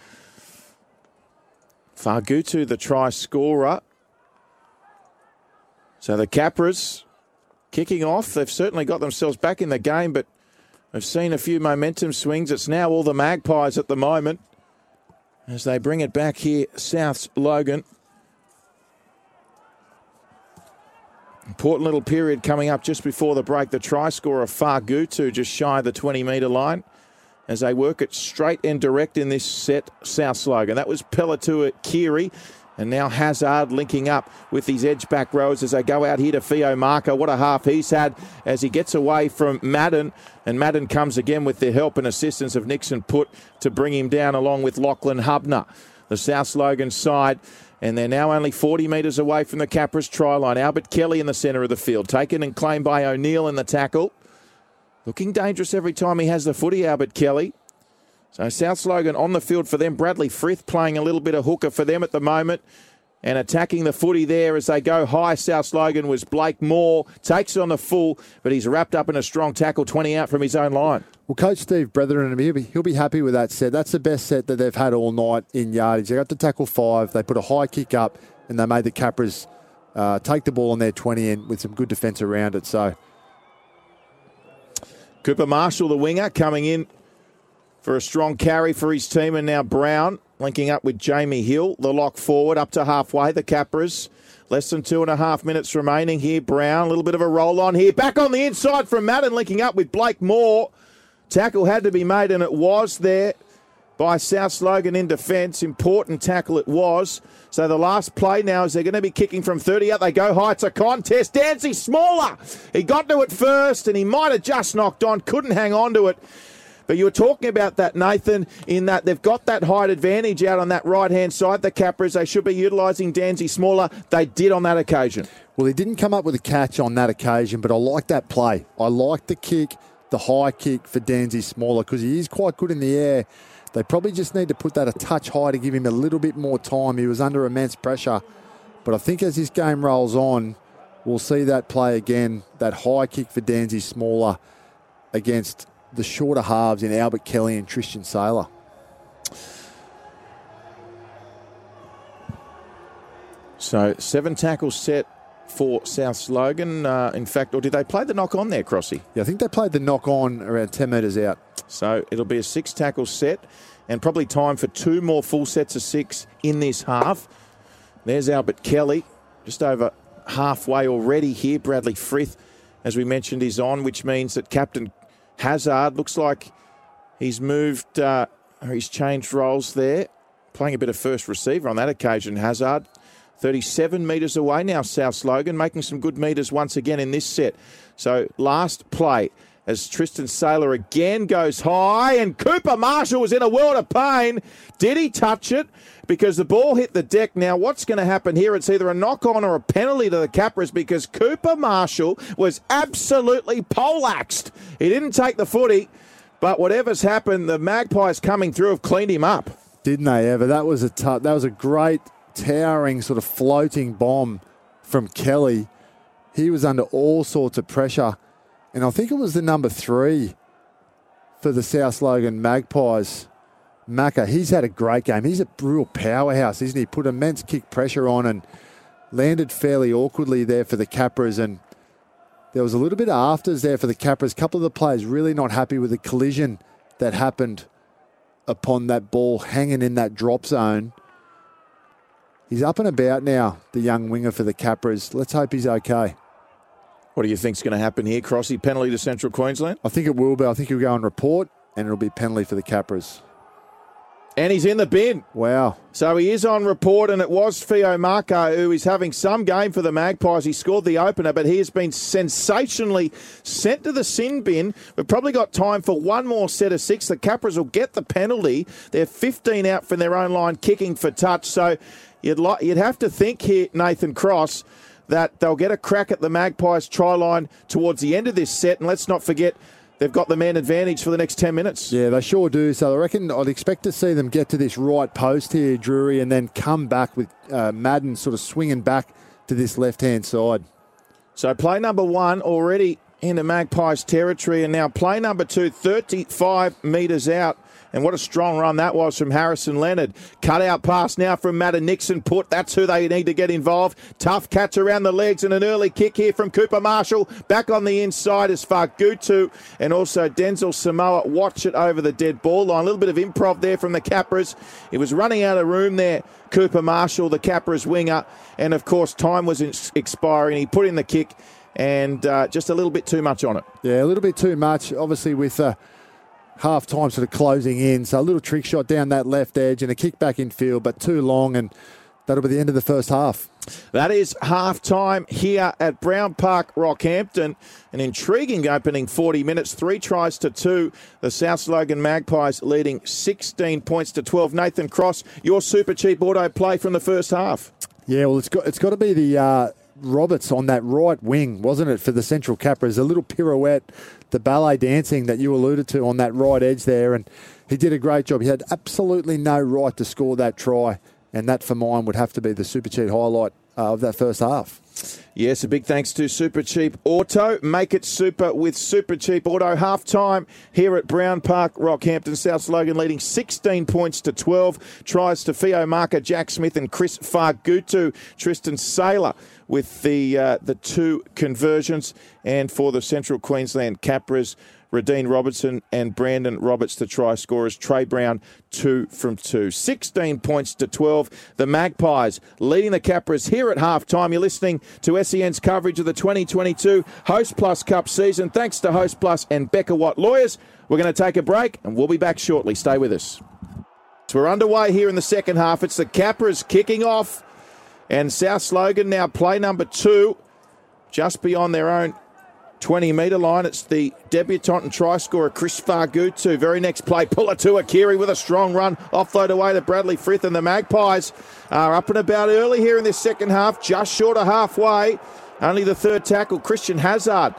Fagutu, the try scorer. So the Capras kicking off. They've certainly got themselves back in the game, but they've seen a few momentum swings. It's now all the Magpies at the moment as they bring it back here, Souths Logan. Important little period coming up just before the break. The try scorer Fagutu just shy of the 20 metre line as they work it straight and direct in this set, South Logan. That was Pelatua Keary. And now Hazard linking up with these edge back rows as they go out here to Theo Maka. What a half he's had as he gets away from Madden. And Madden comes again with the help and assistance of Nixon Putt to bring him down along with Lachlan Hubner. The South Logan side and they're now only 40 metres away from the Capras try line. Albert Kelly in the centre of the field, taken and claimed by O'Neill in the tackle. Looking dangerous every time he has the footy, Albert Kelly. So South Logan on the field for them. Bradley Frith playing a little bit of hooker for them at the moment. And attacking the footy there as they go high. South Logan was Blake Moore. Takes it on the full, but he's wrapped up in a strong tackle, 20 out from his own line. Well, Coach Steve Brethren, he'll be, he'll be happy with that set. That's the best set that they've had all night in yardage. They got to tackle five. They put a high kick up, and they made the Capras uh, take the ball on their 20 and with some good defence around it. So Cooper Marshall, the winger, coming in for a strong carry for his team, and now Brown linking up with Jamie Hill, the lock forward up to halfway. The Capras. Less than two and a half minutes remaining here. Brown, a little bit of a roll on here. Back on the inside from Madden, linking up with Blake Moore. Tackle had to be made, and it was there by South Logan in defence. Important tackle it was. So the last play now is they're going to be kicking from 30 out. They go high. It's a contest. Dancy Smaller. He got to it first, and he might have just knocked on. Couldn't hang on to it. But you were talking about that, Nathan, in that they've got that height advantage out on that right hand side. The Capras, they should be utilising Danzy Smaller. They did on that occasion. Well, he didn't come up with a catch on that occasion, but I like that play. I like the kick, the high kick for Danzy Smaller because he is quite good in the air. They probably just need to put that a touch high to give him a little bit more time. He was under immense pressure. But I think as this game rolls on, we'll see that play again, that high kick for Danzy Smaller against the shorter halves in Albert Kelly and Tristan Sailor. So seven tackles set for South Logan. Uh, in fact, or did they play the knock on there, Crossy? Yeah, I think they played the knock on around 10 metres out. So it'll be a six tackle set and probably time for two more full sets of six in this half. There's Albert Kelly, just over halfway already here. Bradley Frith, as we mentioned, is on, which means that Captain Hazard looks like he's moved, uh, he's changed roles there, playing a bit of first receiver on that occasion. Hazard, 37 metres away now, South Logan, making some good metres once again in this set. So last play as Tristan Sailor again goes high, and Cooper Marshall was in a world of pain. Did he touch it? Because the ball hit the deck. Now, what's going to happen here? It's either a knock on or a penalty to the Capras because Cooper Marshall was absolutely poleaxed. He didn't take the footy, but whatever's happened, the Magpies coming through have cleaned him up. Didn't they ever? That was a t- that was a great towering sort of floating bomb from Kelly. He was under all sorts of pressure and I think it was the number three for the South Logan Magpies. Maka, he's had a great game. He's a real powerhouse, isn't he? Put immense kick pressure on and landed fairly awkwardly there for the Capras. And there was a little bit of afters there for the Capras. A couple of the players really not happy with the collision that happened upon that ball hanging in that drop zone. He's up and about now, the young winger for the Capras. Let's hope he's okay. What do you think's going to happen here, Crossy? Penalty to Central Queensland? I think it will be. I think he'll go and report, and it'll be penalty for the Capras. And he's in the bin. Wow. So he is on report, and it was Fio Maka who is having some game for the Magpies. He scored the opener, but he has been sensationally sent to the sin bin. We've probably got time for one more set of six. The Capras will get the penalty. They're 15 out from their own line, kicking for touch. So you'd, like, you'd have to think here, Nathan Cross that they'll get a crack at the Magpies try line towards the end of this set. And let's not forget, they've got the man advantage for the next 10 minutes. Yeah, they sure do. So I reckon I'd expect to see them get to this right post here, Drury, and then come back with uh, Madden sort of swinging back to this left hand side. So play number one already into Magpies territory, and now play number two, 35 metres out and what a strong run that was from Harrison Leonard. Cut out pass now from Matt Nixon. Putt that's who they need to get involved. Tough catch around the legs and an early kick here from Cooper Marshall. Back on the inside is Fagutu and also Denzel Samoa. Watch it over the dead ball line. A little bit of improv there from the Capras. He was running out of room there. Cooper Marshall, the Capras winger, and of course time was expiring. He put in the kick and uh, just a little bit too much on it. Yeah, a little bit too much. Obviously with. Uh, half time sort of closing in. So a little trick shot down that left edge and a kick back in field, but too long, and that'll be the end of the first half. That is half time here at Brown Park, Rockhampton. An intriguing opening 40 minutes, three tries to two. The South Logan Magpies leading 16 points to 12. Nathan Cross, your super cheap auto play from the first half. Yeah, well, it's got it's got to be the. Uh, Roberts on that right wing, wasn't it, for the Central Capras? A little pirouette, the ballet dancing that you alluded to on that right edge there, and he did a great job. He had absolutely no right to score that try, and that for mine would have to be the super cheat highlight uh, of that first half. Yes, a big thanks to Super Cheap Auto. Make it super with Super Cheap Auto. Half time here at Brown Park, Rockhampton. South Logan leading 16 points to 12. Tries to Fio Maka, Jack Smith, and Chris Fargutu. Tristan Sailor with the uh, the two conversions, and for the Central Queensland Capras. Radine Robertson and Brandon Roberts, the try scorers. Trey Brown, two from two. 16 points to 12. The Magpies leading the Capras here at half time. You're listening to SEN's coverage of the 2022 Hostplus Cup season. Thanks to Hostplus and Becker Watt Lawyers. We're going to take a break and we'll be back shortly. Stay with us. So we're underway here in the second half. It's the Capras kicking off. And South Logan now play number two, just beyond their own 20 metre line. It's the debutant and try scorer Chris Fargutu. Very next play, Pulatua Kiri with a strong run. Offload away to Bradley Frith and the Magpies are up and about early here in this second half, just short of halfway. Only the third tackle, Christian Hazard,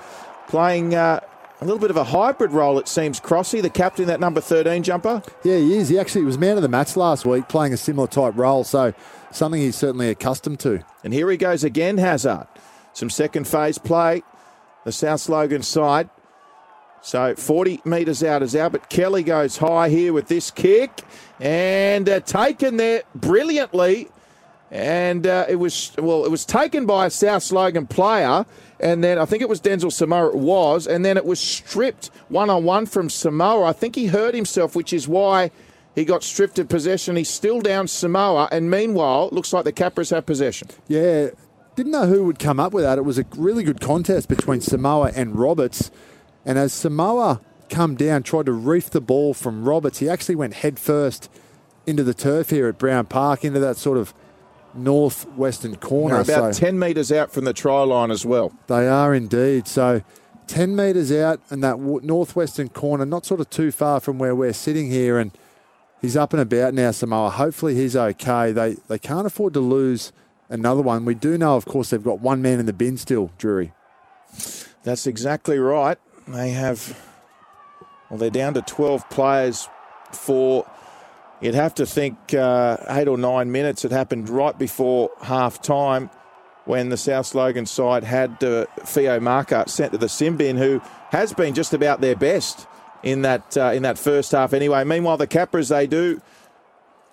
playing uh, a little bit of a hybrid role, it seems. Crossy, the captain, that number 13 jumper. Yeah, he is. He actually was man of the match last week, playing a similar type role. So something he's certainly accustomed to. And here he goes again, Hazard. Some second phase play the South Logan side. So 40 metres out is out, but Kelly goes high here with this kick and uh, taken there brilliantly and uh, it was well, it was taken by a South Logan player, and then I think it was Denzel Samoa. It was, and then it was stripped one on one from Samoa. I think he hurt himself, which is why he got stripped of possession. He's still down Samoa, and meanwhile, looks like the Capras have possession. Yeah, didn't know who would come up with that. It was a really good contest between Samoa and Roberts, and as Samoa come down, tried to reef the ball from Roberts, he actually went head first into the turf here at Brown Park, into that sort of northwestern corner. They're about so 10 metres out from the try line as well. They are indeed. So 10 metres out in that w- northwestern corner, not sort of too far from where we're sitting here. And he's up and about now, Samoa. Hopefully he's okay. They, they can't afford to lose another one. We do know, of course, they've got one man in the bin still, Drury. That's exactly right. They have, well, they're down to 12 players for You'd have to think uh, eight or nine minutes. It happened right before half time when the South Logan side had uh, Theo Maka sent to the Simbin, who has been just about their best in that uh, in that first half. Anyway, meanwhile the Capras they do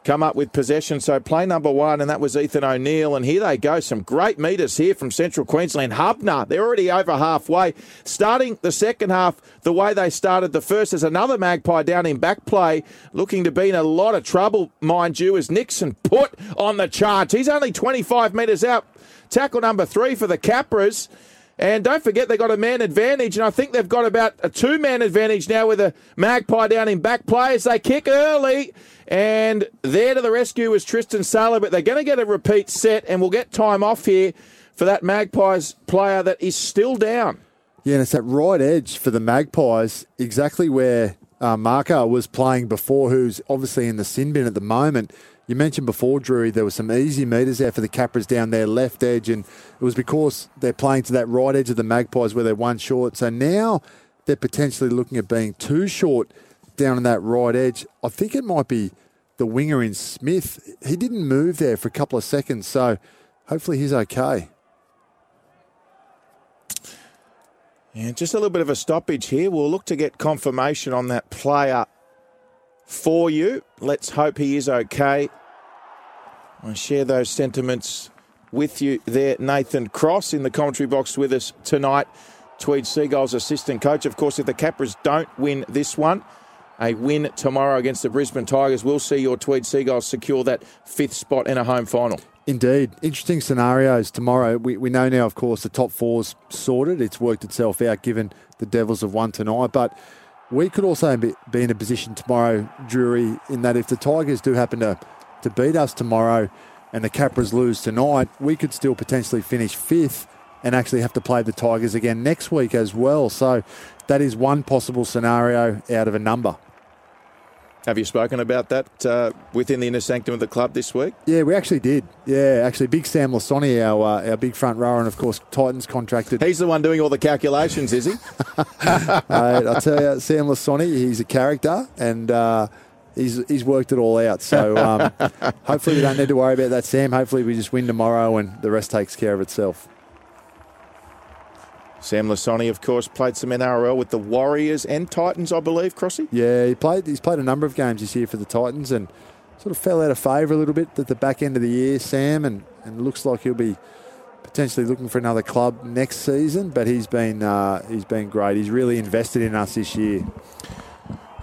come up with possession. So play number one, and that was Ethan O'Neill. And here they go. Some great meters here from Central Queensland. Hubner, they're already over halfway. Starting the second half the way they started the first. There's another magpie down in back play, looking to be in a lot of trouble, mind you, as Nixon Putt on the charge. He's only 25 metres out. Tackle number three for the Capras. And don't forget, they've got a man advantage, and I think they've got about a two man advantage now with a magpie down in back play as they kick early. And there to the rescue was Tristan Sailor, but they're going to get a repeat set, and we'll get time off here for that Magpies player that is still down. Yeah, and it's that right edge for the Magpies, exactly where uh, Maka was playing before, who's obviously in the sin bin at the moment. You mentioned before, Drury, there were some easy meters there for the Capras down their left edge, and it was because they're playing to that right edge of the Magpies where they're one short. So now they're potentially looking at being too short down on that right edge. I think it might be the winger in Smith. He didn't move there for a couple of seconds, so hopefully he's okay. Yeah, just a little bit of a stoppage here. We'll look to get confirmation on that player for you. Let's hope he is okay. I share those sentiments with you there, Nathan Cross, in the commentary box with us tonight. Tweed Seagulls assistant coach. Of course, if the Capras don't win this one, a win tomorrow against the Brisbane Tigers will see your Tweed Seagulls secure that fifth spot in a home final. Indeed. Interesting scenarios tomorrow. We, we know now, of course, the top four's sorted. It's worked itself out given the Devils have won tonight. But we could also be, be in a position tomorrow, Drury, in that if the Tigers do happen to, to beat us tomorrow and the Capras lose tonight, we could still potentially finish fifth and actually have to play the Tigers again next week as well. So that is one possible scenario out of a number. Have you spoken about that uh, within the inner sanctum of the club this week? Yeah, we actually did. Yeah, actually, big Sam Lisone, our uh, our big front rower, and of course Titans contracted. He's the one doing all the calculations, is he? [laughs] uh, I tell you, Sam Lisone, he's a character, and uh, he's he's worked it all out. So um, [laughs] hopefully we don't need to worry about that, Sam. Hopefully we just win tomorrow, and the rest takes care of itself. Sam Lisone, of course, played some NRL with the Warriors and Titans, I believe, Crossy? Yeah, he played. He's played a number of games this year for the Titans and sort of fell out of favour a little bit at the back end of the year, Sam, and, and looks like he'll be potentially looking for another club next season. But he's been uh, he's been great. He's really invested in us this year.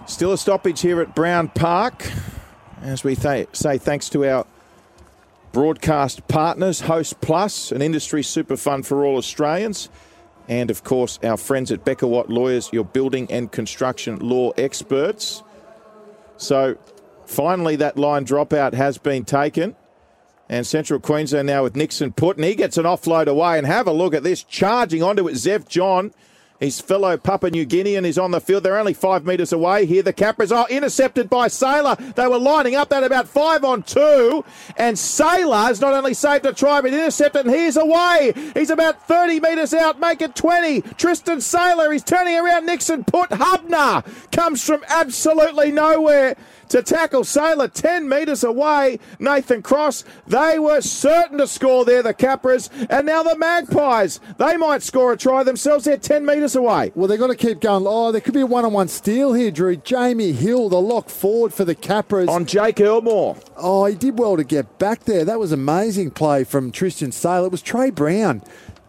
Still a stoppage here at Brown Park, as we th- say thanks to our broadcast partners, Hostplus, an industry super fund for all Australians and of course our friends at Becker Watt Lawyers, your building and construction law experts. So finally, that line dropout has been taken. And Central Queensland now with Nixon Putt, and he gets an offload away. And have a look at this, charging onto it, Zev John. His fellow Papua New Guinean is on the field. They're only five metres away here. The Capras are intercepted by Sailor. They were lining up that about five on two. And Sailor has not only saved a try, but intercepted, and he's away. He's about 30 metres out. Make it 20. Tristan Sailor he's turning around. Nixon Putt. Hubner comes from absolutely nowhere to tackle Sailor 10 metres away. Nathan Cross, they were certain to score there, the Capras. And now the Magpies, they might score a try themselves. They're 10 metres away. Well, they've got to keep going. Oh, there could be a one on one steal here, Drew. Jamie Hill, the lock forward for the Capras. On Jake Elmore. Oh, he did well to get back there. That was amazing play from Tristan Sailor. It was Trey Brown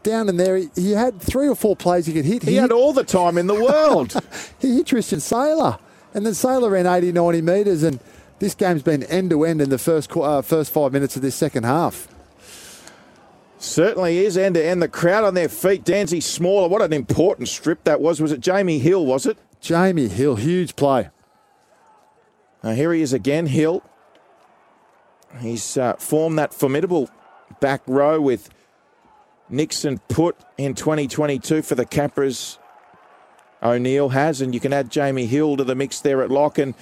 down in there. He, he had three or four plays he could hit. He, he had all the time in the world. [laughs] he hit Tristan Sailor. And then Sailor ran 80, 90 metres. And this game's been end to end in the first, uh, first five minutes of this second half. Certainly is end to end. The crowd on their feet. Danzy Smaller. What an important strip that was. Was it Jamie Hill, was it? Jamie Hill. Huge play. Now here he is again, Hill. He's uh, formed that formidable back row with Nixon Putt in 2022 for the Capras. O'Neill has, and you can add Jamie Hill to the mix there at lock. And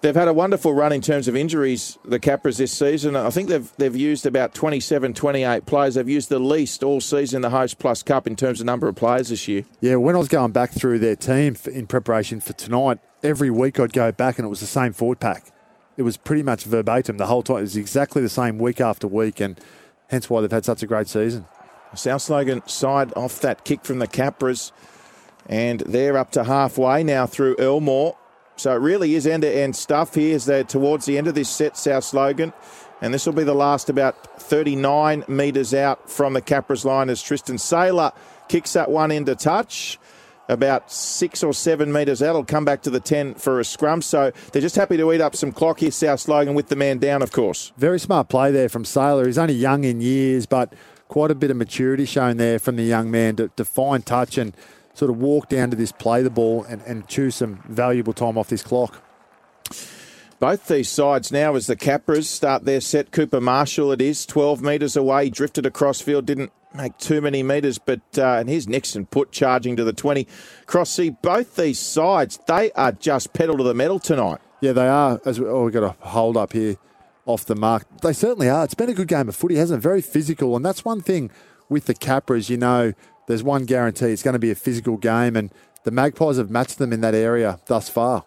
they've had a wonderful run in terms of injuries, the Capras this season. I think they've they've used about 27, 28 players. They've used the least all season the Hostplus Cup in terms of number of players this year. Yeah, when I was going back through their team in preparation for tonight, every week I'd go back and it was the same forward pack. It was pretty much verbatim the whole time. It was exactly the same week after week, and hence why they've had such a great season. South Logan side off that kick from the Capras. And they're up to halfway now through Elmore. So it really is end to end stuff here as they're towards the end of this set, South Logan. And this will be the last about 39 metres out from the Capras line as Tristan Sailor kicks that one into touch. About six or seven metres out, it'll come back to the 10 for a scrum. So they're just happy to eat up some clock here, South Logan, with the man down, of course. Very smart play there from Sailor. He's only young in years, but quite a bit of maturity shown there from the young man to, to find touch and sort of walk down to this, play the ball, and, and choose some valuable time off this clock. Both these sides now, as the Capras start their set, Cooper Marshall it is, 12 metres away, drifted across field, didn't make too many metres, but uh, and here's Nixon Putt charging to the 20. Cross see both these sides, they are just pedal to the metal tonight. Yeah, they are. As we, oh, we've got a hold up here off the mark. They certainly are. It's been a good game of footy, hasn't it? Very physical, and that's one thing with the Capras. You know, there's one guarantee: it's going to be a physical game, and the Magpies have matched them in that area thus far.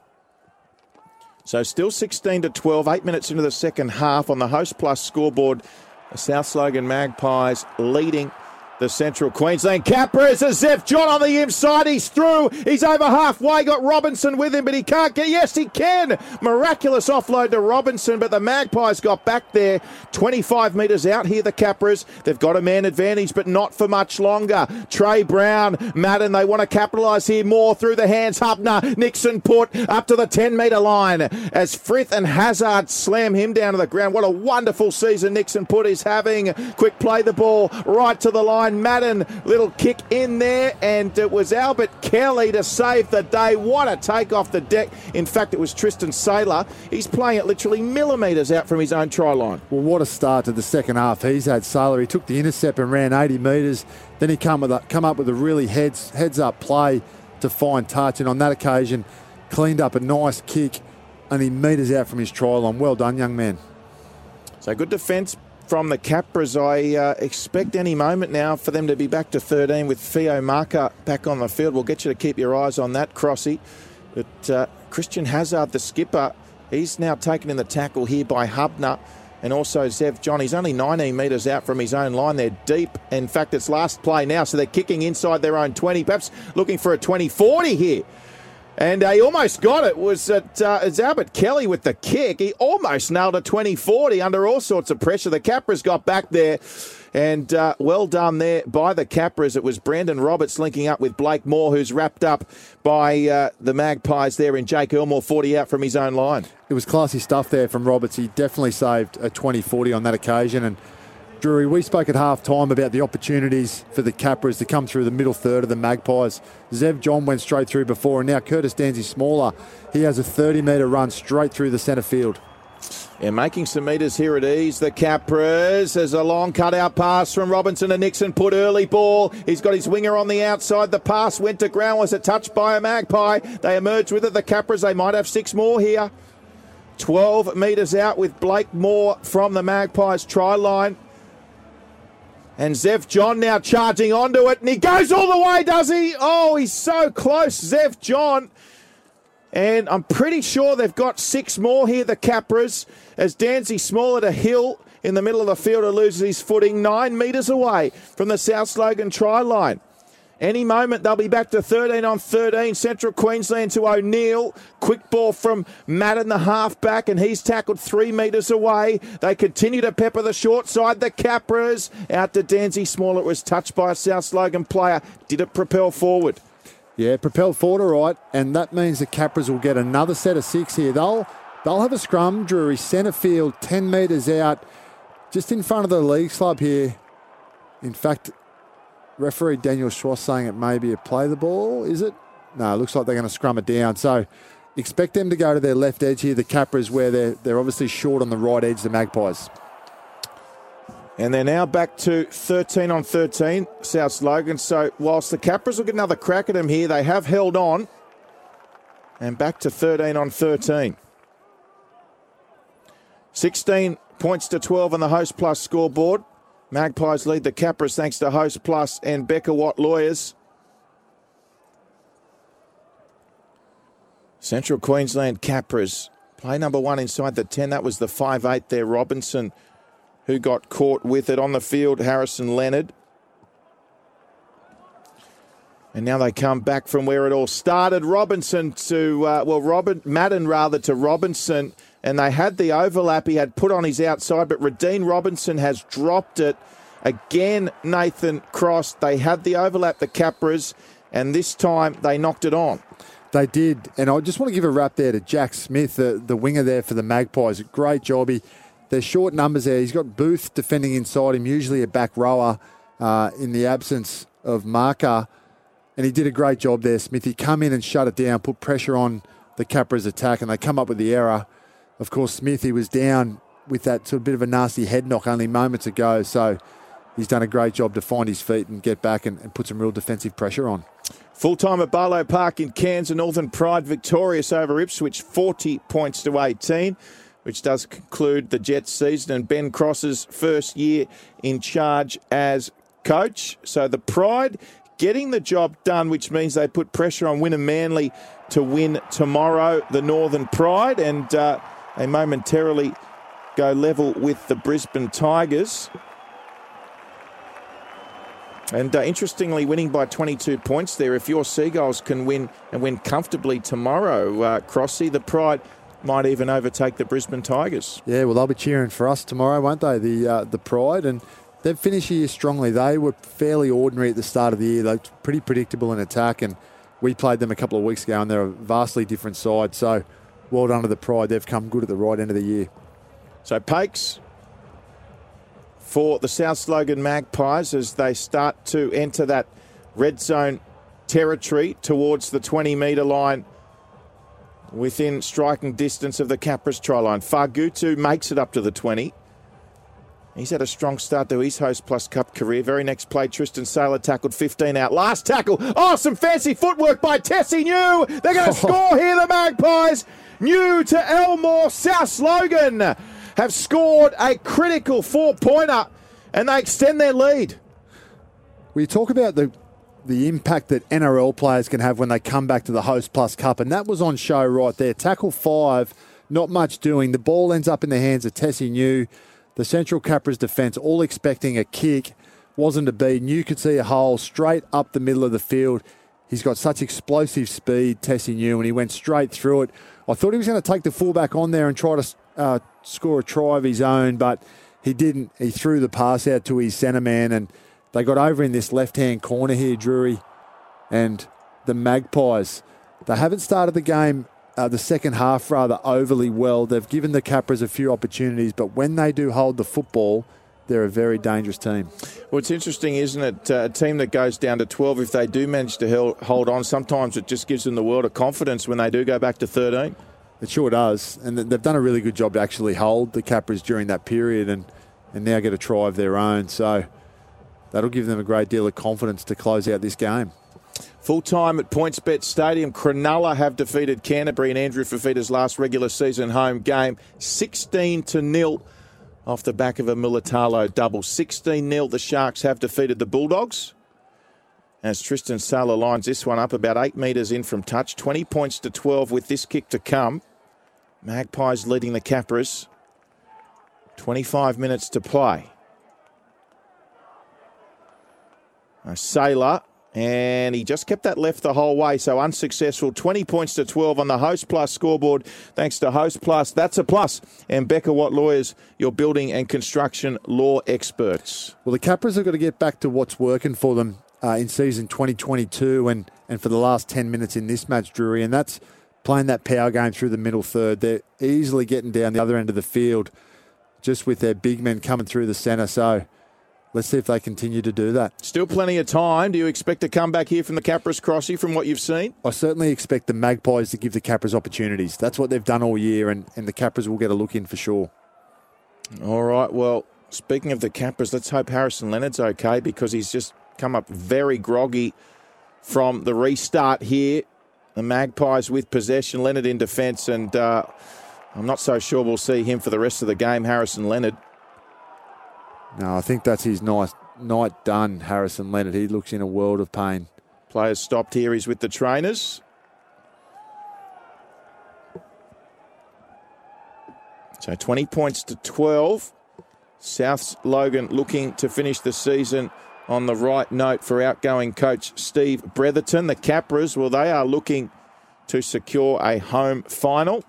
So still 16 to 12, eight minutes into the second half on the Hostplus scoreboard. South Logan Magpies leading the Central Queensland Capras as Zeph John on the inside. He's through. He's over halfway. Got Robinson with him, but he can't get. Yes, he can. Miraculous offload to Robinson, but the Magpies got back there. 25 metres out here, the Capras. They've got a man advantage, but not for much longer. Trey Brown, Madden, they want to capitalise here more through the hands. Hubner, Nixon Putt up to the 10 metre line as Frith and Hazard slam him down to the ground. What a wonderful season Nixon Putt is having. Quick play the ball right to the line. Madden, little kick in there, and it was Albert Kelly to save the day. What a take off the deck. In fact, it was Tristan Sailor. He's playing it literally millimetres out from his own try line. Well, what a start to the second half. He's had Sailor. He took the intercept and ran 80 metres. Then he come, with a, come up with a really heads, heads up play to find touch, and on that occasion, cleaned up a nice kick only metres out from his try line. Well done, young man. So good defence from the Capras. I uh, expect any moment now for them to be back to 13 with Theo Maka back on the field. We'll get you to keep your eyes on that, Crossy. But uh, Christian Hazard, the skipper, he's now taken in the tackle here by Hubner. And also Zev John, he's only 19 metres out from his own line. They're deep. In fact, it's last play now, so they're kicking inside their own 20, perhaps looking for a 20-40 here. And he almost got it. Was it uh, it's Albert Kelly with the kick? He almost nailed a 20-40 under all sorts of pressure. The Capras got back there. And uh, well done there by the Capras. It was Brandon Roberts linking up with Blake Moore, who's wrapped up by uh, the Magpies there in Jake Elmore, 40 out from his own line. It was classy stuff there from Roberts. He definitely saved a 20 40 on that occasion. And Drury, we spoke at half time about the opportunities for the Capras to come through the middle third of the Magpies. Zev John went straight through before, and now Curtis Dancy Smaller. He has a 30 metre run straight through the centre field. Yeah, making some metres here at ease. The Capras. There's a long cutout pass from Robinson and Nixon. Putt early ball. He's got his winger on the outside. The pass went to ground. Was it touched by a magpie? They emerged with it. The Capras. They might have six more here. 12 metres out with Blake Moore from the Magpies try line. And Zev John now charging onto it, and he goes all the way, does he? Oh, he's so close, Zev John. And I'm pretty sure they've got six more here, the Capras, as Danzy Small at a hill in the middle of the field who loses his footing nine metres away from the South Logan try line. Any moment they'll be back to 13 on 13. Central Queensland to O'Neill. Quick ball from Madden, the halfback, and he's tackled three metres away. They continue to pepper the short side. The Capras out to Danzy Small. It was touched by a South Logan player. Did it propel forward? Yeah, propel forward, all right, and that means the Capras will get another set of six here. They'll they'll have a scrum, Drury, centre field, 10 metres out, just in front of the league club here. In fact, referee Daniel Schwass saying it may be a play the ball, is it? No, it looks like they're going to scrum it down. So expect them to go to their left edge here, the Capras, where they're, they're obviously short on the right edge, the Magpies. And they're now back to 13 on 13, South Logan. So whilst the Capras will get another crack at them here, they have held on and back to 13 on 13. 16 points to 12 on the Hostplus scoreboard. Magpies lead the Capras thanks to Hostplus and Becker Watt Lawyers. Central Queensland Capras play number one inside the 10. That was the 5 8 there. Robinson who got caught with it on the field, Harrison Leonard. And now they come back from where it all started. Robinson to, uh, well, Robin, Madden rather to Robinson. And they had the overlap he had put on his outside, but Radine Robinson has dropped it. Again, Nathan Cross. They had the overlap, the Capras, and this time they knocked it on. They did. And I just want to give a wrap there to Jack Smith, the, the winger there for the Magpies. Great job. He, there's short numbers there. He's got Booth defending inside him, usually a back rower uh, in the absence of Maka. And he did a great job there, Smith. He come in and shut it down, put pressure on the Capra's attack, and they come up with the error. Of course, Smith, he was down with that sort of bit of a nasty head knock only moments ago. So he's done a great job to find his feet and get back and, and put some real defensive pressure on. Full time at Barlow Park in Cairns, Northern Pride victorious over Ipswich, 40 points to 18 which does conclude the Jets season and Ben Cross's first year in charge as coach. So the Pride getting the job done, which means they put pressure on Wynnum Manly to win tomorrow, the Northern Pride, and uh, they momentarily go level with the Brisbane Tigers. And uh, interestingly, winning by 22 points there. If your Seagulls can win and win comfortably tomorrow, uh, Crossy, the Pride might even overtake the Brisbane Tigers. Yeah, well, they'll be cheering for us tomorrow, won't they? The uh, the Pride and they've finished the year strongly. They were fairly ordinary at the start of the year. They're pretty predictable in attack, and we played them a couple of weeks ago, and they're a vastly different side. So, well done to the Pride. They've come good at the right end of the year. So, Paix for the Souths Logan Magpies as they start to enter that red zone territory towards the 20 metre line within striking distance of the Capras try line. Fargutu makes it up to the 20. He's had a strong start to his Hostplus Cup career. Very next play, Tristan Sailor tackled 15 out. Last tackle. Oh, some fancy footwork by Tesi Niu. They're going [laughs] to score here, the Magpies. Niu to Elmore. South Logan have scored a critical four pointer and they extend their lead. We talk about the the impact that NRL players can have when they come back to the Hostplus Cup. And that was on show right there. Tackle five, not much doing. The ball ends up in the hands of Tesi Niu. The Central Capras defence all expecting a kick. Wasn't to be. Niu could see a hole straight up the middle of the field. He's got such explosive speed, Tesi Niu, and he went straight through it. I thought he was going to take the fullback on there and try to uh, score a try of his own, but he didn't. He threw the pass out to his centre man and – they got over in this left hand corner here, Drury, and the Magpies. They haven't started the game, uh, the second half, rather overly well. They've given the Capras a few opportunities, but when they do hold the football, they're a very dangerous team. Well, it's interesting, isn't it? Uh, a team that goes down to 12, if they do manage to hold on, sometimes it just gives them the world of confidence when they do go back to 13. It sure does. And they've done a really good job to actually hold the Capras during that period and, and now get a try of their own. So that'll give them a great deal of confidence to close out this game. Full time at PointsBet Stadium. Cronulla have defeated Canterbury in Andrew Fifita's last regular season home game, 16 to nil, off the back of a Mulitalo double. 16 0. The Sharks have defeated the Bulldogs. as Tristan Sailor lines this one up about eight metres in from touch. 20 points to 12 with this kick to come. Magpies leading the Capras. 25 minutes to play. A Sailor, and he just kept that left the whole way, so unsuccessful. 20 points to 12 on the Hostplus scoreboard, thanks to Hostplus. That's a plus. And Becker Watt Lawyers, your building and construction law experts. Well, the Capras have got to get back to what's working for them uh, in season 2022 and, and for the last 10 minutes in this match, Drury, and that's playing that power game through the middle third. They're easily getting down the other end of the field just with their big men coming through the centre. So let's see if they continue to do that. Still plenty of time. Do you expect to come back here from the Capras Crossy from what you've seen? I certainly expect the Magpies to give the Capras opportunities. That's what they've done all year, and, and the Capras will get a look in for sure. All right. Well, speaking of the Capras, let's hope Harrison Leonard's okay because he's just come up very groggy from the restart here. The Magpies with possession, Leonard in defence, and uh, I'm not so sure we'll see him for the rest of the game, Harrison Leonard. No, I think that's his nice night done, Harrison Leonard. He looks in a world of pain. Players stopped here. He's with the trainers. So 20 points to 12. South's Logan looking to finish the season on the right note for outgoing coach Steve Bretherton. The Capras, well, they are looking to secure a home final.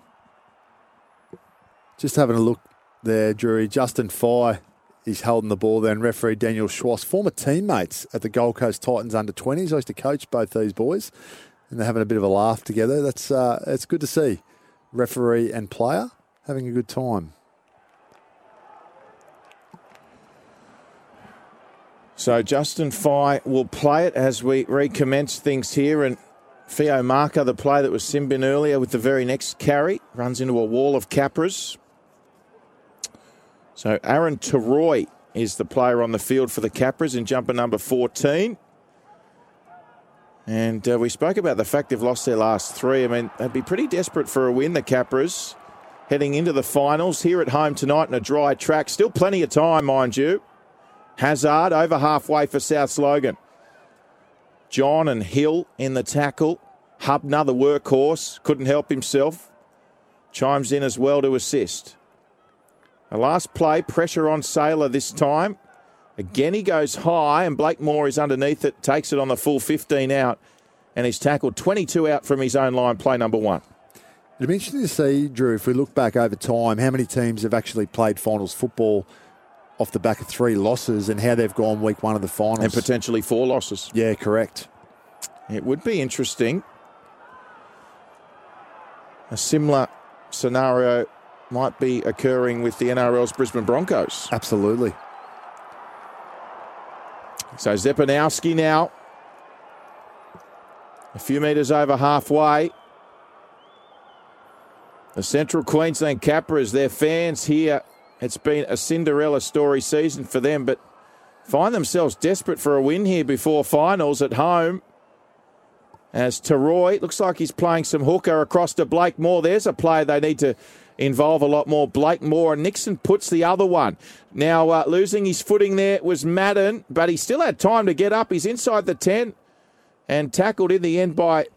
Just having a look there, Drury. Justin Fye is holding the ball there, and referee Daniel Schwass, former teammates at the Gold Coast Titans under 20s. I used to coach both these boys, and they're having a bit of a laugh together. That's uh, it's good to see. Referee and player having a good time. So Justin Fye will play it as we recommence things here. And Theo Marker, the play that was Simbin earlier with the very next carry, runs into a wall of Capras. So Aaron Teroy is the player on the field for the Capras in jumper number 14. And uh, we spoke about the fact they've lost their last three. I mean, they'd be pretty desperate for a win, the Capras, heading into the finals here at home tonight in a dry track. Still plenty of time, mind you. Hazard over halfway for South Logan. John and Hill in the tackle. Hubner, the workhorse, couldn't help himself. Chimes in as well to assist. The last play, pressure on Sailor this time. Again, he goes high, and Blake Moore is underneath it, takes it on the full 15 out, and he's tackled 22 out from his own line, play number one. It'd be interesting to see, Drew, if we look back over time, how many teams have actually played finals football off the back of three losses and how they've gone week one of the finals. And potentially four losses. Yeah, correct. It would be interesting. A similar scenario might be occurring with the NRL's Brisbane Broncos. Absolutely. So Zepanowski now, a few metres over halfway. The Central Queensland Capras, their fans here, it's been a Cinderella story season for them, but find themselves desperate for a win here before finals at home. As Teroy looks like he's playing some hooker across to Blake Moore. There's a player they need to involve a lot more. Blake Moore and Nixon Putt's the other one. Now, uh, losing his footing there was Madden, but he still had time to get up. He's inside the 10 and tackled in the end by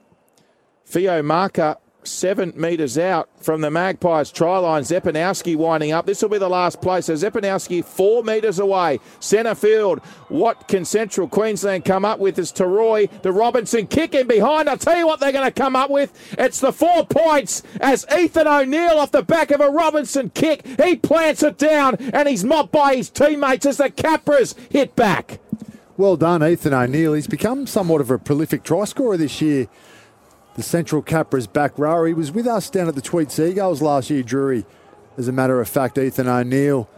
Theo Marker seven metres out from the Magpies try line. Zepanowski winding up. This will be the last play. So Zepanowski four metres away. Centre field. What can Central Queensland come up with is Teroy, the Robinson kick in behind. I'll tell you what they're going to come up with. It's the four points as Ethan O'Neill off the back of a Robinson kick. He plants it down and he's mobbed by his teammates as the Capras hit back. Well done, Ethan O'Neill. He's become somewhat of a prolific try scorer this year the Central Capras back rower. He was with us down at the Tweed Seagulls last year, Drury. As a matter of fact, Ethan O'Neill,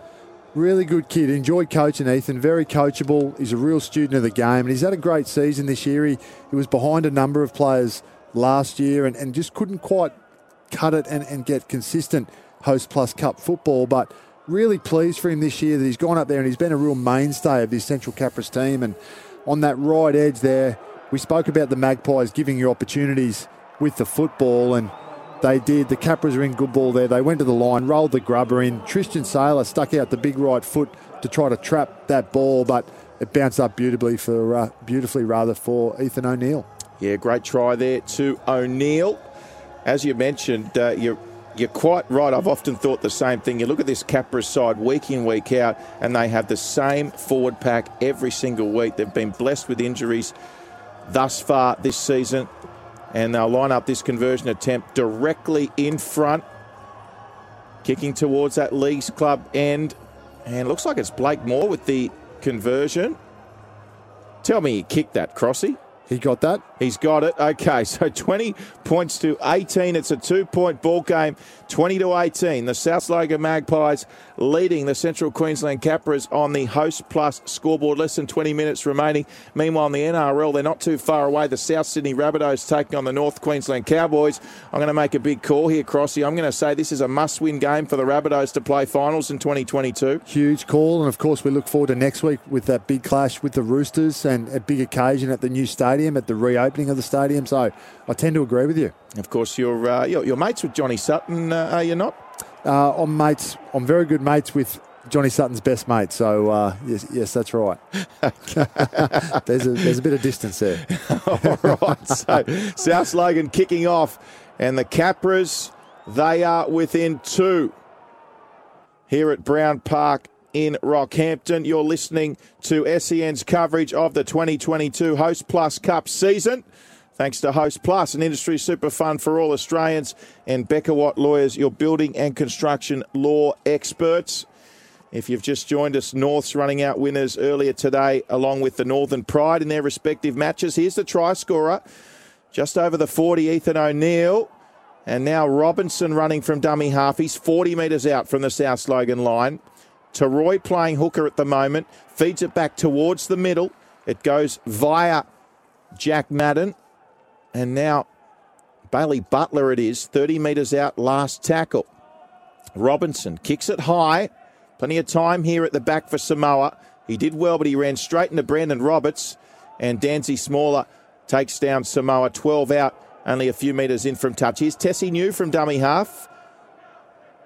really good kid. Enjoyed coaching Ethan, very coachable. He's a real student of the game, and he's had a great season this year. He, he was behind a number of players last year and, and just couldn't quite cut it and, and get consistent Hostplus Cup football, but really pleased for him this year that he's gone up there and he's been a real mainstay of this Central Capras team. And on that right edge there, we spoke about the Magpies giving you opportunities with the football, and they did. The Capras are in good ball there. They went to the line, rolled the grubber in. Tristan Sailor stuck out the big right foot to try to trap that ball, but it bounced up beautifully for uh, beautifully rather for Ethan O'Neill. Yeah, great try there to O'Neill. As you mentioned, uh, you're you're quite right. I've often thought the same thing. You look at this Capra side week in, week out, and they have the same forward pack every single week. They've been blessed with injuries thus far this season, and they'll line up this conversion attempt directly in front, kicking towards that Leagues Club end. And looks like it's Blake Moore with the conversion. Tell me he kicked that, Crossy. He got that. He's got it. Okay, so [laughs] 20 points to 18. It's a two-point ball game, 20 to 18. The South Logan Magpies leading the Central Queensland Capras on the Hostplus scoreboard. Less than 20 minutes remaining. Meanwhile, in the NRL, they're not too far away. The South Sydney Rabbitohs taking on the North Queensland Cowboys. I'm going to make a big call here, Crossy. I'm going to say this is a must-win game for the Rabbitohs to play finals in 2022. Huge call, and of course, we look forward to next week with that big clash with the Roosters and a big occasion at the new stadium, at the reopening of the stadium. So I tend to agree with you. Of course, you're, uh, you're, you're mates with Johnny Sutton, uh, are you not? Uh, I'm mates. I'm very good mates with Johnny Sutton's best mate. So uh, yes, yes, that's right. [laughs] there's a there's a bit of distance there. [laughs] All right. So South Logan kicking off, and the Capras they are within two here at Brown Park in Rockhampton. You're listening to SEN's coverage of the 2022 Hostplus Cup season. Thanks to Hostplus, an industry super fund for all Australians, and Becker Watt Lawyers, your building and construction law experts. If you've just joined us, North's running out winners earlier today, along with the Northern Pride in their respective matches. Here's the try scorer, just over the 40, Ethan O'Neill. And now Robinson running from dummy half. He's 40 metres out from the South Logan line. Roy playing hooker at the moment, feeds it back towards the middle. It goes via Jack Madden. And now Bailey Butler it is, 30 metres out, last tackle. Robinson kicks it high. Plenty of time here at the back for Samoa. He did well, but he ran straight into Brandon Roberts. And Danzy Smaller takes down Samoa 12 out, only a few metres in from touch. Here's Tesi Niu from dummy half.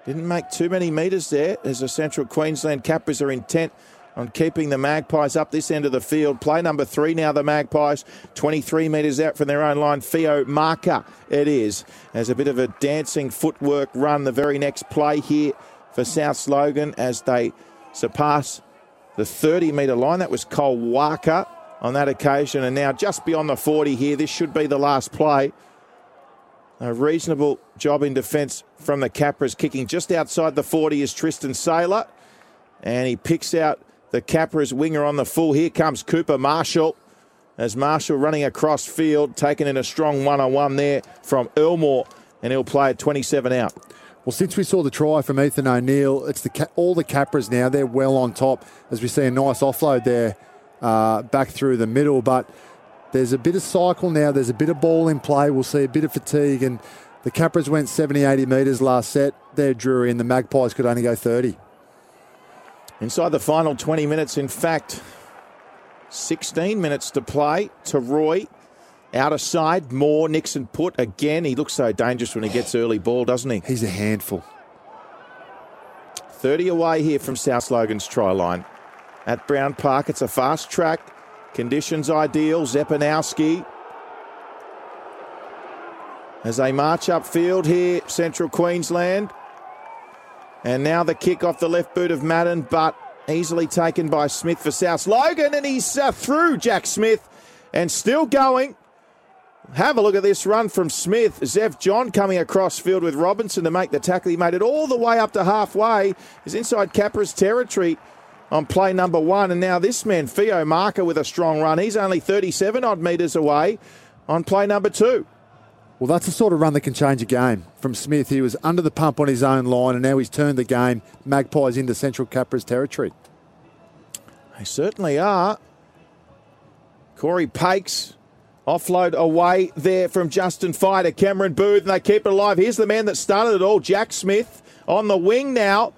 Didn't make too many metres there as the Central Queensland Capras are intent on keeping the Magpies up this end of the field. Play number three now, the Magpies, 23 metres out from their own line. Theo Marker, it is, as a bit of a dancing footwork run. The very next play here for South Logan as they surpass the 30 metre line. That was Cole Walker on that occasion, and now just beyond the 40 here. This should be the last play. A reasonable job in defence from the Capras. Kicking just outside the 40 is Tristan Sailor, and he picks out the Capras winger on the full. Here comes Cooper Marshall as Marshall running across field, taking in a strong one on one there from Elmore, and he'll play at 27 out. Well, since we saw the try from Ethan O'Neill, it's the all the Capras now. They're well on top as we see a nice offload there uh, back through the middle. But there's a bit of cycle now. There's a bit of ball in play. We'll see a bit of fatigue. And the Capras went 70, 80 metres last set. They're Drury, and the Magpies could only go 30. Inside the final 20 minutes, in fact, 16 minutes to play to Roy. Out of side, more Nixon Putt again. He looks so dangerous when he gets early ball, doesn't he? He's a handful. 30 away here from South Logan's try line. At Brown Park, it's a fast track. Conditions ideal. Zepanowski. As they march upfield here, Central Queensland. And now the kick off the left boot of Madden, but easily taken by Smith for South Logan, and he's uh, through Jack Smith and still going. Have a look at this run from Smith. Zev John coming across field with Robinson to make the tackle. He made it all the way up to halfway. He's inside Capra's territory on play number one. And now this man, Theo Marker, with a strong run. He's only 37 odd metres away on play number two. Well, that's the sort of run that can change a game. From Smith, he was under the pump on his own line, and now he's turned the game. Magpies into Central Capra's territory. They certainly are. Corey Paix offload away there from Justin Fighter, Cameron Booth, and they keep it alive. Here's the man that started it all, Jack Smith, on the wing now.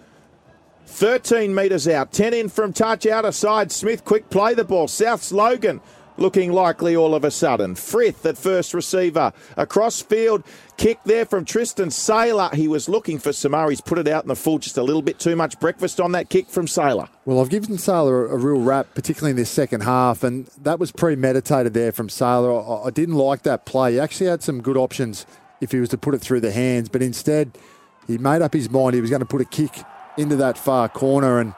13 metres out, 10 in from touch, out of side. Smith, quick play the ball. South's Logan looking likely all of a sudden. Frith at first receiver. Across field, kick there from Tristan Sailor. He was looking for Samar. He's put it out in the full, just a little bit too much breakfast on that kick from Sailor. Well, I've given Sailor a, real rap, particularly in this second half, and that was premeditated there from Sailor. I didn't like that play. He actually had some good options if he was to put it through the hands, but instead he made up his mind he was going to put a kick into that far corner and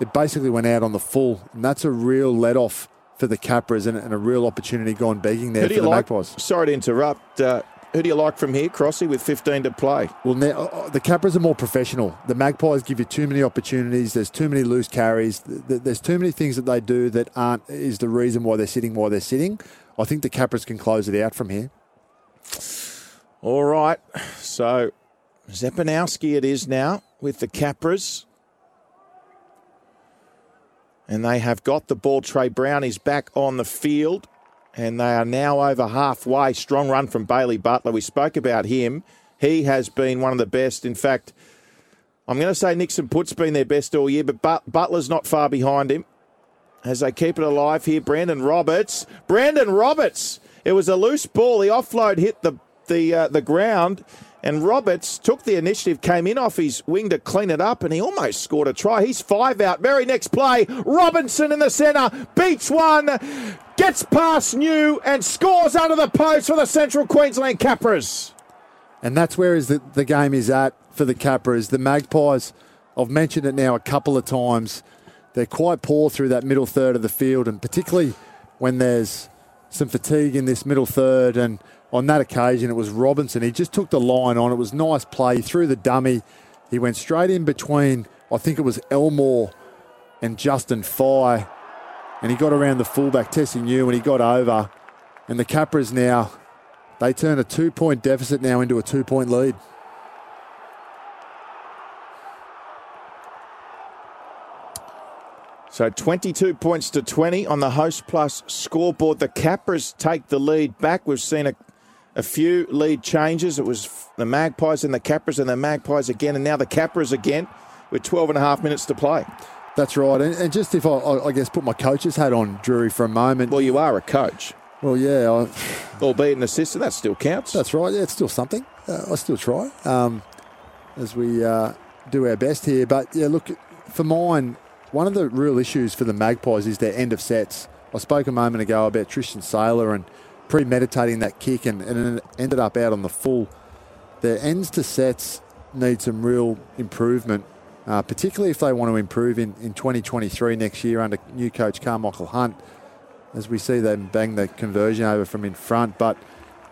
it basically went out on the full. And that's a real let off for the Capras and, and a real opportunity gone begging there for the like? Magpies. Sorry to interrupt. Uh, who do you like from here, Crossy, with 15 to play? Well, now, uh, the Capras are more professional. The Magpies give you too many opportunities. There's too many loose carries. Th- th- There's too many things that they do that aren't is the reason why they're sitting while they're sitting. I think the Capras can close it out from here. All right. So Zepanowski it is now with the Capras. And they have got the ball. Trey Brown is back on the field. And they are now over halfway. Strong run from Bailey Butler. We spoke about him. He has been one of the best. In fact, I'm going to say Nixon Putt's been their best all year, but But- Butler's not far behind him. As they keep it alive here, Brandon Roberts. Brandon Roberts. It was a loose ball. The offload hit the the uh, the ground, and Roberts took the initiative, came in off his wing to clean it up, and he almost scored a try. He's five out. Very next play, Robinson in the centre beats one, gets past Niu, and scores under the post for the Central Queensland Capras. And that's where is the, the game is at for the Capras. The Magpies, I've mentioned it now a couple of times. They're quite poor through that middle third of the field, and particularly when there's some fatigue in this middle third. And on that occasion, it was Robinson. He just took the line on. It was nice play through the dummy. He went straight in between. I think it was Elmore and Justin Fye, and he got around the fullback Tesi Niu, and he got over. And the Capras now they turn a two point deficit now into a two point lead. So 22 points to 20 on the Hostplus scoreboard. The Capras take the lead back. We've seen a, a few lead changes. It was the Magpies and the Capras and the Magpies again, and now the Capras again with 12 and a half minutes to play. That's right. And, and just if I, I, guess, put my coach's hat on, Drury, for a moment. Well, you are a coach, Well, yeah, I, albeit an assistant. That still counts. that's right. Yeah, it's still something. Uh, I still try um, as we uh, do our best here. But yeah, look, for mine, one of the real issues for the Magpies is their end of sets. I spoke a moment ago about Tristan Sailor and premeditating that kick, and, and ended up out on the full. Their ends to sets need some real improvement, uh, particularly if they want to improve in, in 2023 next year under new coach Carmichael Hunt, as we see them bang the conversion over from in front. But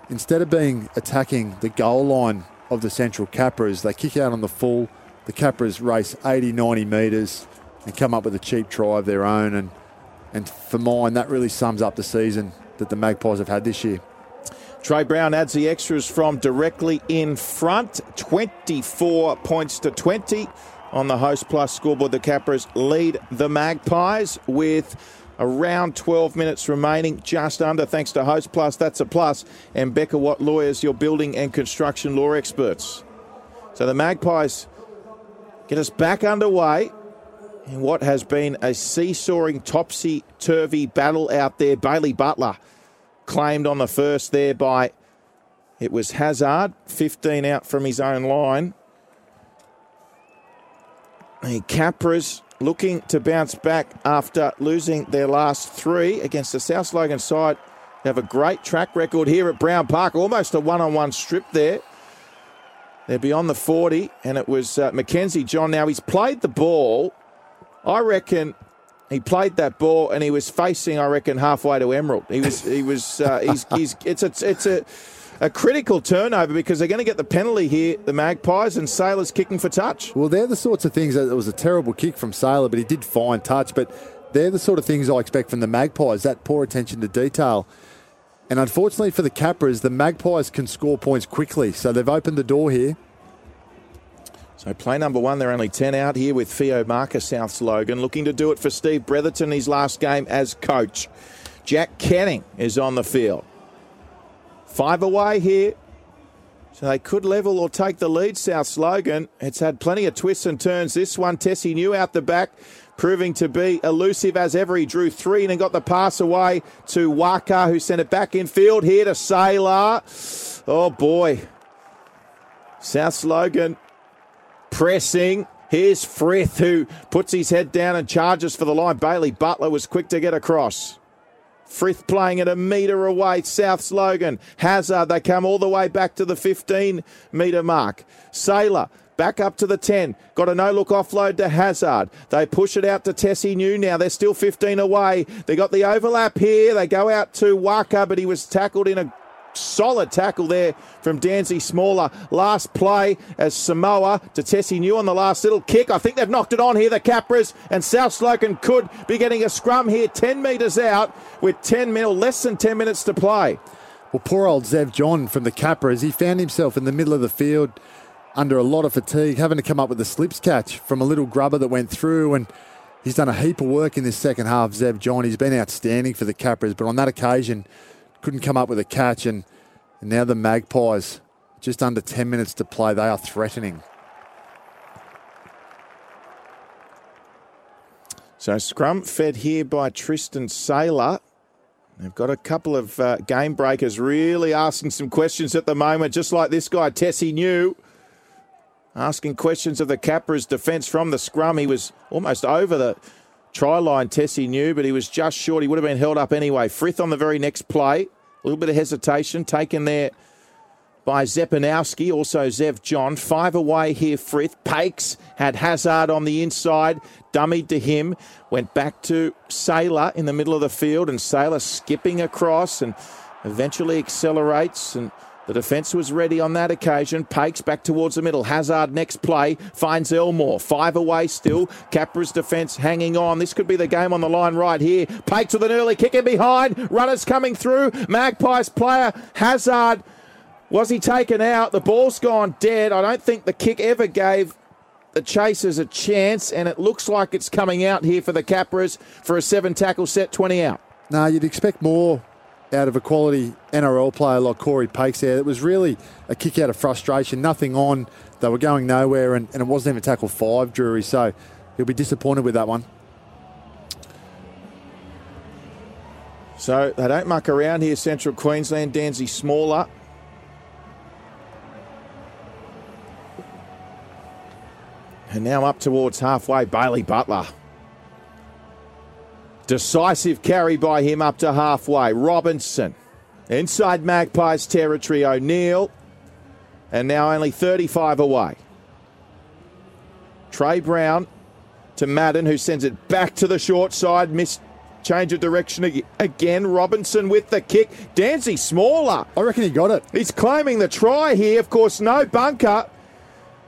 instead of being attacking the goal line of the Central Capras, they kick out on the full. The Capras race 80, 90 metres and come up with a cheap try of their own. And, and for mine, that really sums up the season that the Magpies have had this year. Trey Brown adds the extras from directly in front. 24 points to 20 on the Hostplus scoreboard. The Capras lead the Magpies with around 12 minutes remaining, just under, thanks to Hostplus. That's a plus. And Becker Watt Lawyers, your building and construction law experts. So the Magpies get us back underway in what has been a seesawing, topsy turvy battle out there. Bailey Butler claimed on the first there by it was Hazard, 15 out from his own line. The Capras looking to bounce back after losing their last three against the South Logan side. They have a great track record here at Brown Park, almost a one on one strip there. They're beyond the 40, and it was uh, Mackenzie John. Now, he's played the ball. I reckon he played that ball and he was facing, I reckon, halfway to Emerald. He was, he was, uh, [laughs] he's, he's, it's a, it's a, a critical turnover because they're going to get the penalty here, the Magpies, and Sailor's kicking for touch. Well, they're the sorts of things that it was a terrible kick from Sailor, but he did fine touch. But they're the sort of things I expect from the Magpies that poor attention to detail. And unfortunately for the Capras, the Magpies can score points quickly. So they've opened the door here. So play number one, they're only 10 out here with Theo Marcus, South Logan, looking to do it for Steve Bretherton, his last game as coach. Jack Canning is on the field. Five away here. So they could level or take the lead, South Logan. It's had plenty of twists and turns. This one, Tesi Niu out the back. proving to be elusive as ever. He drew three and got the pass away to Maka, who sent it back in field. Here to Sailor. Oh boy. South Logan pressing. Here's Frith, who puts his head down and charges for the line. Bailey Butler was quick to get across. Frith playing at a metre away. South Logan. Hazard, they come all the way back to the 15 metre mark. Sailor back up to the 10. Got a no look offload to Hazard. They push it out to Tesi Niu now. They're still 15 away. They got the overlap here. They go out to Maka, but he was tackled in a Solid tackle there from Danzy Smaller. Last play as Samoa to Tesi Niu on the last little kick. I think they've knocked it on here, the Capras, and Souths Logan could be getting a scrum here 10 metres out with 10 mil, less than 10 minutes to play. Well, poor old Zev John from the Capras, he found himself in the middle of the field under a lot of fatigue, having to come up with a slips catch from a little grubber that went through and He's done a heap of work in this second half, Zev John. He's been outstanding for the Capras, but on that occasion, couldn't come up with a catch, and, and now the Magpies, just under 10 minutes to play, they are threatening. So scrum fed here by Tristan Sailor. They've got a couple of uh, game breakers really asking some questions at the moment, just like this guy, Tesi Niu, asking questions of the Capras defence from the scrum. He was almost over the try line, Tesi Niu, but he was just short. He would have been held up anyway. Frith on the very next play. Little bit of hesitation taken there by Zepanowski, also Zev John. Five away here, Frith. Paix had Hazard on the inside, dummied to him, went back to Sailor in the middle of the field, and Sailor skipping across and eventually accelerates and the defence was ready on that occasion. Paix back towards the middle. Hazard next play finds Elmore. Five away still. Capra's defence hanging on. This could be the game on the line right here. Paix with an early kick in behind. Runners coming through. Magpies player Hazard. Was he taken out? The ball's gone dead. I don't think the kick ever gave the Chasers a chance, and it looks like it's coming out here for the Capras for a seven tackle set, 20 out. No, you'd expect more out of a quality NRL player like Corey Paix there. It was really a kick out of frustration, nothing on. They were going nowhere, and, and it wasn't even tackle five, Drury. So he'll be disappointed with that one. So they don't muck around here, Central Queensland. Danzy smaller. And now up towards halfway, Bailey Butler. Decisive carry by him up to halfway. Robinson. Inside Magpies territory, O'Neill. And now only 35 away. Trey Brown to Madden, who sends it back to the short side. Missed change of direction again. Robinson with the kick. Danzy Smaller. I reckon he got it. He's claiming the try here. Of course, no bunker.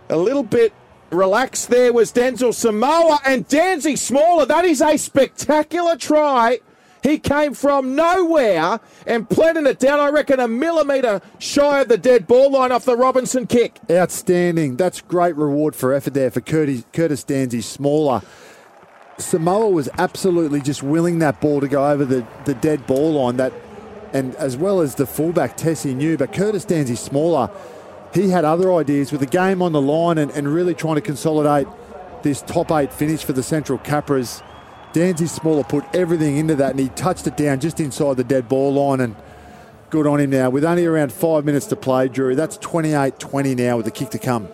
A little bit Relaxed there was Denzel Samoa and Danzy Smaller. That is a spectacular try. He came from nowhere and planted it down, I reckon, a millimetre shy of the dead ball line off the Robinson kick. Outstanding. That's great reward for effort there for Curtis, Curtis Danzy Smaller. Samoa was absolutely just willing that ball to go over the, the dead ball line, that, and as well as the fullback Tesi Niu, but Curtis Danzy Smaller he had other ideas with the game on the line and, and really trying to consolidate this top eight finish for the Central Capras. Danzy Smaller put everything into that and he touched it down just inside the dead ball line and good on him now. With only around five minutes to play, Drew, that's 28 20 now with the kick to come.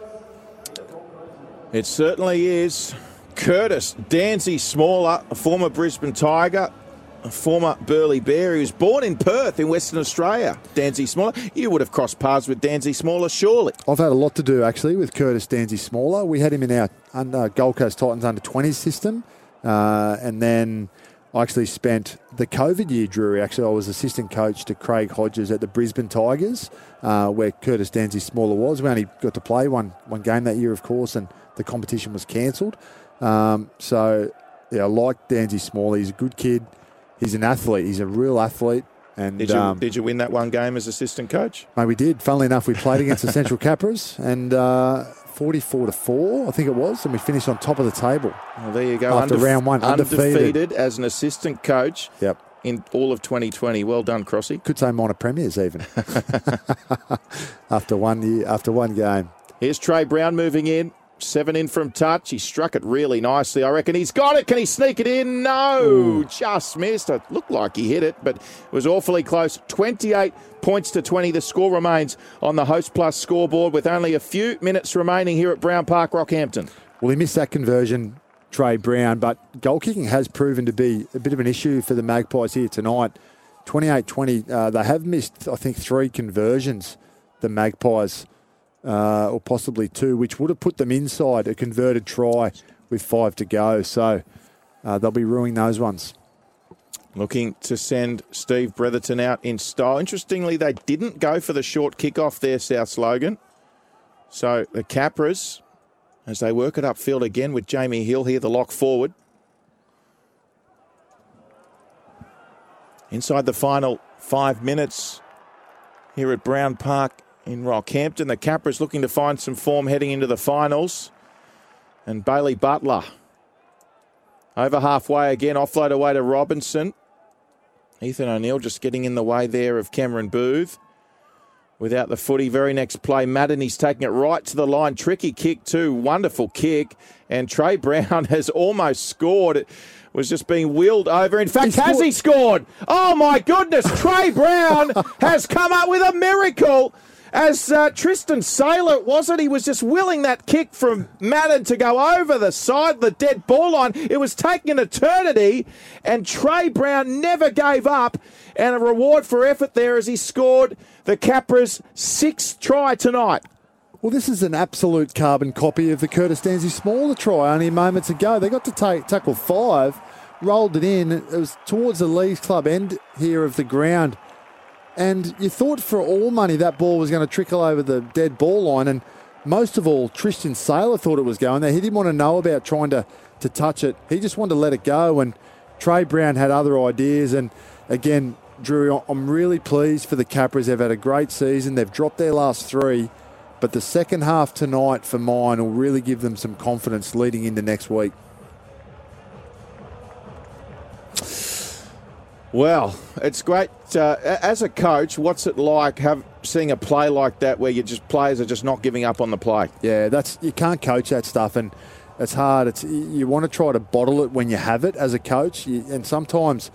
It certainly is. Curtis Danzy Smaller, a former Brisbane Tiger, a former Burleigh Bear. He was born in Perth in Western Australia. Danzy Smaller. You would have crossed paths with Danzy Smaller, surely. I've had a lot to do actually with Curtis Danzy Smaller. We had him in our under Gold Coast Titans under 20s system, uh, and then. I actually spent the COVID year, Drury. Actually, I was assistant coach to Craig Hodges at the Brisbane Tigers, uh, where Curtis Danzy Smaller was. We only got to play one one game that year, of course, and the competition was cancelled. Um, so, yeah, I like Danzy Smaller. He's a good kid he's an athlete. He's a real athlete. And did you, um, did you win that one game as assistant coach? Mate, we did. Funnily enough, we played against the [laughs] Central Capras and uh, 44 to 4, I think it was, and we finished on top of the table. Well, there you go. After Undef- round one, undefeated. undefeated as an assistant coach. Yep. In all of 2020, well done, Crossy. Could say minor premiers even. [laughs] [laughs] after one year, after one game. Here's Trey Brown moving in. Seven in from touch. He struck it really nicely. I reckon he's got it. Can he sneak it in? No, Ooh. just missed. It looked like he hit it, but it was awfully close. 28 points to 20. The score remains on the Hostplus scoreboard with only a few minutes remaining here at Brown Park, Rockhampton. Well, he missed that conversion, Trey Brown, but goal kicking has proven to be a bit of an issue for the Magpies here tonight. 28 20, uh, they have missed, I think, three conversions, the Magpies uh, or possibly two, which would have put them inside a converted try with five to go. So uh, they'll be ruining those ones. Looking to send Steve Bretherton out in style. Interestingly, they didn't go for the short kickoff there, South Logan. So the Capras, as they work it upfield again with Jamie Hill here, the lock forward. Inside the final five minutes here at Brown Park in Rockhampton. The Capras looking to find some form heading into the finals. And Bailey Butler over halfway again, offload away to Robinson. Ethan O'Neill just getting in the way there of Cameron Booth. Without the footy, very next play, Madden, he's taking it right to the line. Tricky kick, too. Wonderful kick. And Trey [laughs] Brown has almost scored. It was just being wheeled over. In fact, he has he scored? Oh, my goodness. Trey Brown [laughs] has come up with a miracle as uh, Tristan Sailor, was it? He was just willing that kick from Madden to go over the side, the dead ball line. It was taking an eternity, and Trey Brown never gave up. And a reward for effort there as he scored the Capras' sixth try tonight. Well, this is an absolute carbon copy of the Curtis Danzy Smaller try only moments ago. They got to take, tackle five, rolled it in. It was towards the Leagues Club end here of the ground. And you thought for all money that ball was going to trickle over the dead ball line. And most of all, Tristan Sailor thought it was going there. He didn't want to know about trying to, to touch it. He just wanted to let it go. And Trey Brown had other ideas. And again, Drew, I'm really pleased for the Capras. They've had a great season. They've dropped their last three. But the second half tonight for mine will really give them some confidence leading into next week. Well, it's great. Uh, as a coach, what's it like have, seeing a play like that where you just players are just not giving up on the play? Yeah, that's you can't coach that stuff, and it's hard. It's you want to try to bottle it when you have it as a coach, you, and sometimes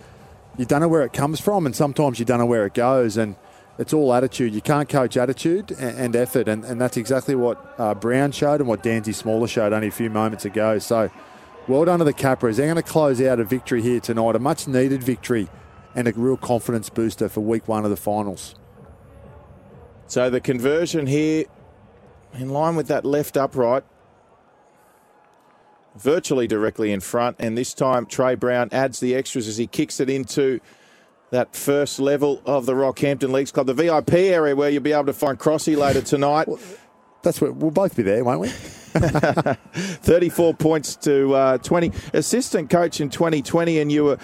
you don't know where it comes from, and sometimes you don't know where it goes, and it's all attitude. You can't coach attitude and, and effort, and, and that's exactly what uh, Brown showed and what Danzy Smaller showed only a few moments ago. So, well done to the Capras. They're going to close out a victory here tonight, a much needed victory and a real confidence booster for week one of the finals. So the conversion here, in line with that left upright, virtually directly in front, and this time Trey Brown adds the extras as he kicks it into that first level of the Rockhampton Leagues Club, the VIP area where you'll be able to find Crossy later tonight. Well, that's where we'll both be there, won't we? [laughs] [laughs] 34 points to uh, 20. Assistant coach in 2020, and you were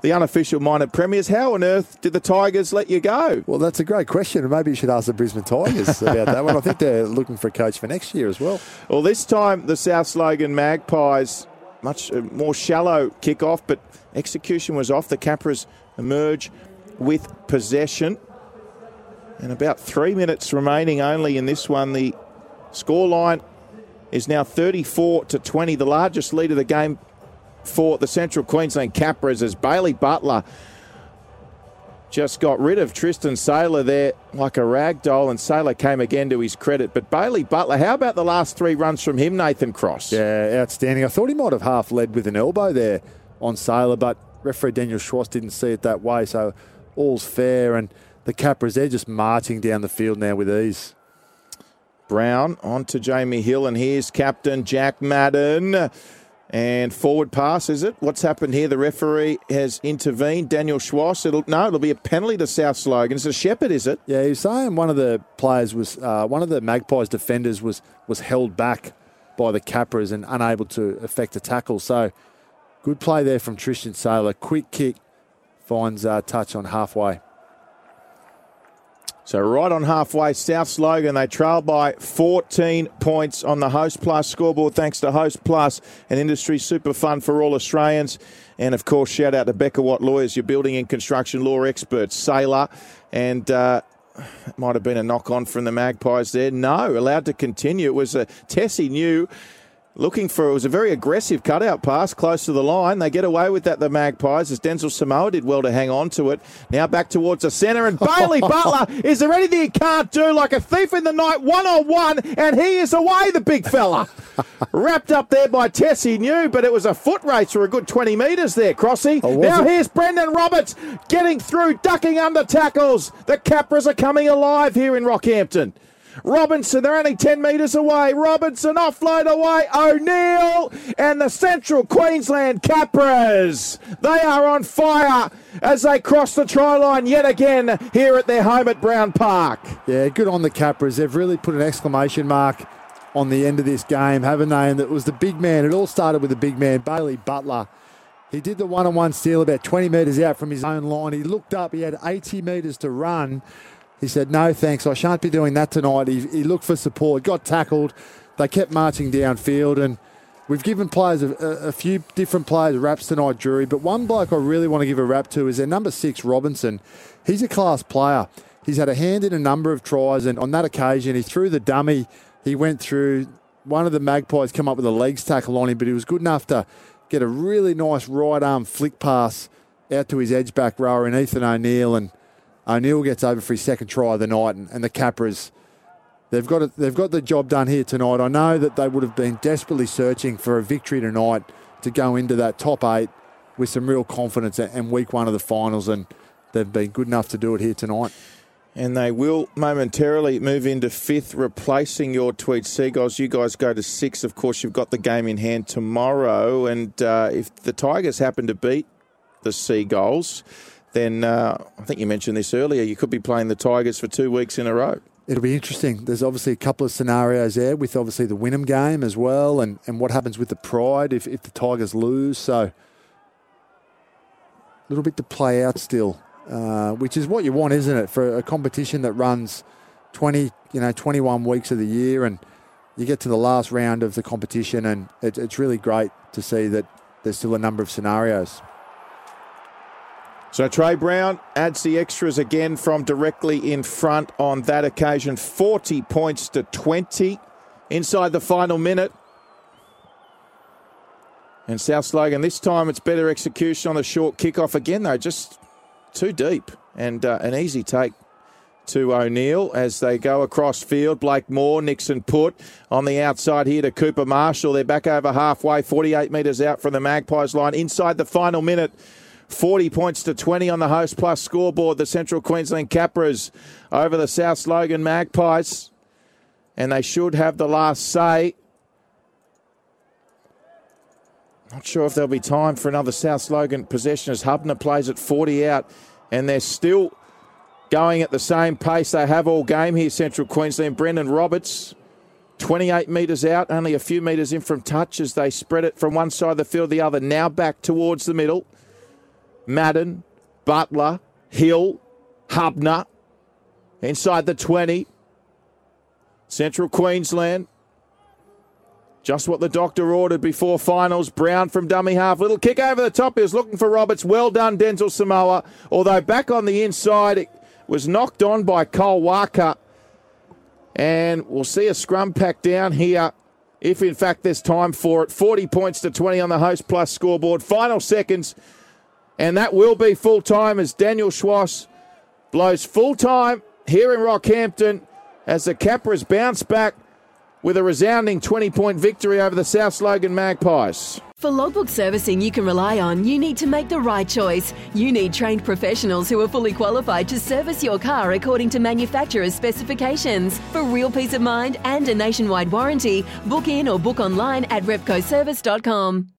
the unofficial minor premiers. How on earth did the Tigers let you go? Well, that's a great question. and Maybe you should ask the Brisbane Tigers [laughs] about that one. I think they're looking for a coach for next year as well. Well, this time the South Logan Magpies, much uh, more shallow kick-off, but execution was off. The Capras emerge with possession. And about three minutes remaining only in this one. The scoreline is now 34 to 20, the largest lead of the game for the Central Queensland Capras as Bailey Butler just got rid of Tristan Sailor there like a rag doll, and Sailor came again to his credit. But Bailey Butler, how about the last three runs from him, Nathan Cross? Yeah, outstanding. I thought he might have half led with an elbow there on Sailor, but referee Daniel Schwass didn't see it that way, so all's fair. And the Capras, they're just marching down the field now with ease. Brown on to Jamie Hill, and here's captain Jack Madden. And forward pass, is it? What's happened here? The referee has intervened. Daniel Schwass. It'll no, it'll be a penalty to South Logan. It's a Shepherd, is it? Yeah, he's saying one of the players was uh, one of the Magpies defenders was was held back by the Capras and unable to effect a tackle. So good play there from Tristan Sailor. Quick kick finds uh, touch on halfway. So right on halfway, South Logan, they trail by 14 points on the Hostplus scoreboard thanks to Hostplus, an industry super fun for all Australians. And of course, shout out to Becker Watt Lawyers, your building and construction law experts, Sailor. And uh, might have been a knock on from the Magpies there. No, allowed to continue. It was a Tesi Niu looking for it was a very aggressive cutout pass close to the line. They get away with that, the Magpies, as Denzel Samoa did well to hang on to it. Now back towards the centre, and Bailey [laughs] Butler, is there anything he can't do? Like a thief in the night, one on one, and he is away, the big fella. [laughs] Wrapped up there by Tesi Niu, but it was a foot race for a good 20 metres there, Crossy. Oh, now it? here's Brendan Roberts getting through, ducking under tackles. The Capras are coming alive here in Rockhampton. Robinson, they're only 10 metres away. Robinson offload away. O'Neill and the Central Queensland Capras. They are on fire as they cross the try line yet again here at their home at Brown Park. Yeah, good on the Capras. They've really put an exclamation mark on the end of this game, haven't they? And it was the big man. It all started with the big man, Bailey Butler. He did the one on one steal about 20 metres out from his own line. He looked up, he had 80 metres to run. He said, No, thanks, I shan't be doing that tonight. He, he looked for support, got tackled. They kept marching downfield, and we've given players a, a, few different players raps tonight, Drury. But one bloke I really want to give a rap to is their number six, Robinson. He's a class player. He's had a hand in a number of tries, and on that occasion, he threw the dummy. He went through. One of the Magpies come up with a legs tackle on him, but he was good enough to get a really nice right arm flick pass out to his edge back rower in Ethan O'Neill, and O'Neill gets over for his second try of the night, and, and the Capras. They've got it, they've got the job done here tonight. I know that they would have been desperately searching for a victory tonight to go into that top eight with some real confidence and week one of the finals, and they've been good enough to do it here tonight. And they will momentarily move into fifth, replacing your Tweed Seagulls. You guys go to six. Of course, you've got the game in hand tomorrow. And uh, if the Tigers happen to beat the Seagulls, then uh, I think you mentioned this earlier, you could be playing the Tigers for two weeks in a row. It'll be interesting. There's obviously a couple of scenarios there with obviously the Wynnum game as well, and, and what happens with the Pride if, if the Tigers lose. So a little bit to play out still, uh, which is what you want, isn't it, for a competition that runs 20, you know, 21 weeks of the year, and you get to the last round of the competition, and it, it's really great to see that there's still a number of scenarios. So Trey Brown adds the extras again from directly in front on that occasion. 40 points to 20 inside the final minute. And South Logan, this time it's better execution on the short kickoff again, though, just too deep and uh, an easy take to O'Neill as they go across field. Blake Moore, Nixon Putt on the outside here to Cooper Marshall. They're back over halfway, 48 metres out from the Magpies line. Inside the final minute, 40 points to 20 on the Hostplus scoreboard. The Central Queensland Capras over the South Logan Magpies. And they should have the last say. Not sure if there'll be time for another South Logan possession as Hubner plays at 40 out. And they're still going at the same pace they have all game here, Central Queensland. Brendan Roberts, 28 metres out, only a few metres in from touch as they spread it from one side of the field to the other. Now back towards the middle. Madden, Butler, Hill, Hubner, inside the 20. Central Queensland. Just what the doctor ordered before finals. Brown from dummy half. Little kick over the top. He was looking for Roberts. Well done, Denzel Samoa. Although back on the inside, it was knocked on by Cole Walker. And we'll see a scrum pack down here if, in fact, there's time for it. 40 points to 20 on the Hostplus scoreboard. Final seconds. And that will be full time as Daniel Schwass blows full time here in Rockhampton as the Capras bounce back with a resounding 20 point victory over the South Logan Magpies. For logbook servicing you can rely on, you need to make the right choice. You need trained professionals who are fully qualified to service your car according to manufacturer's specifications. For real peace of mind and a nationwide warranty, book in or book online at repcoservice.com.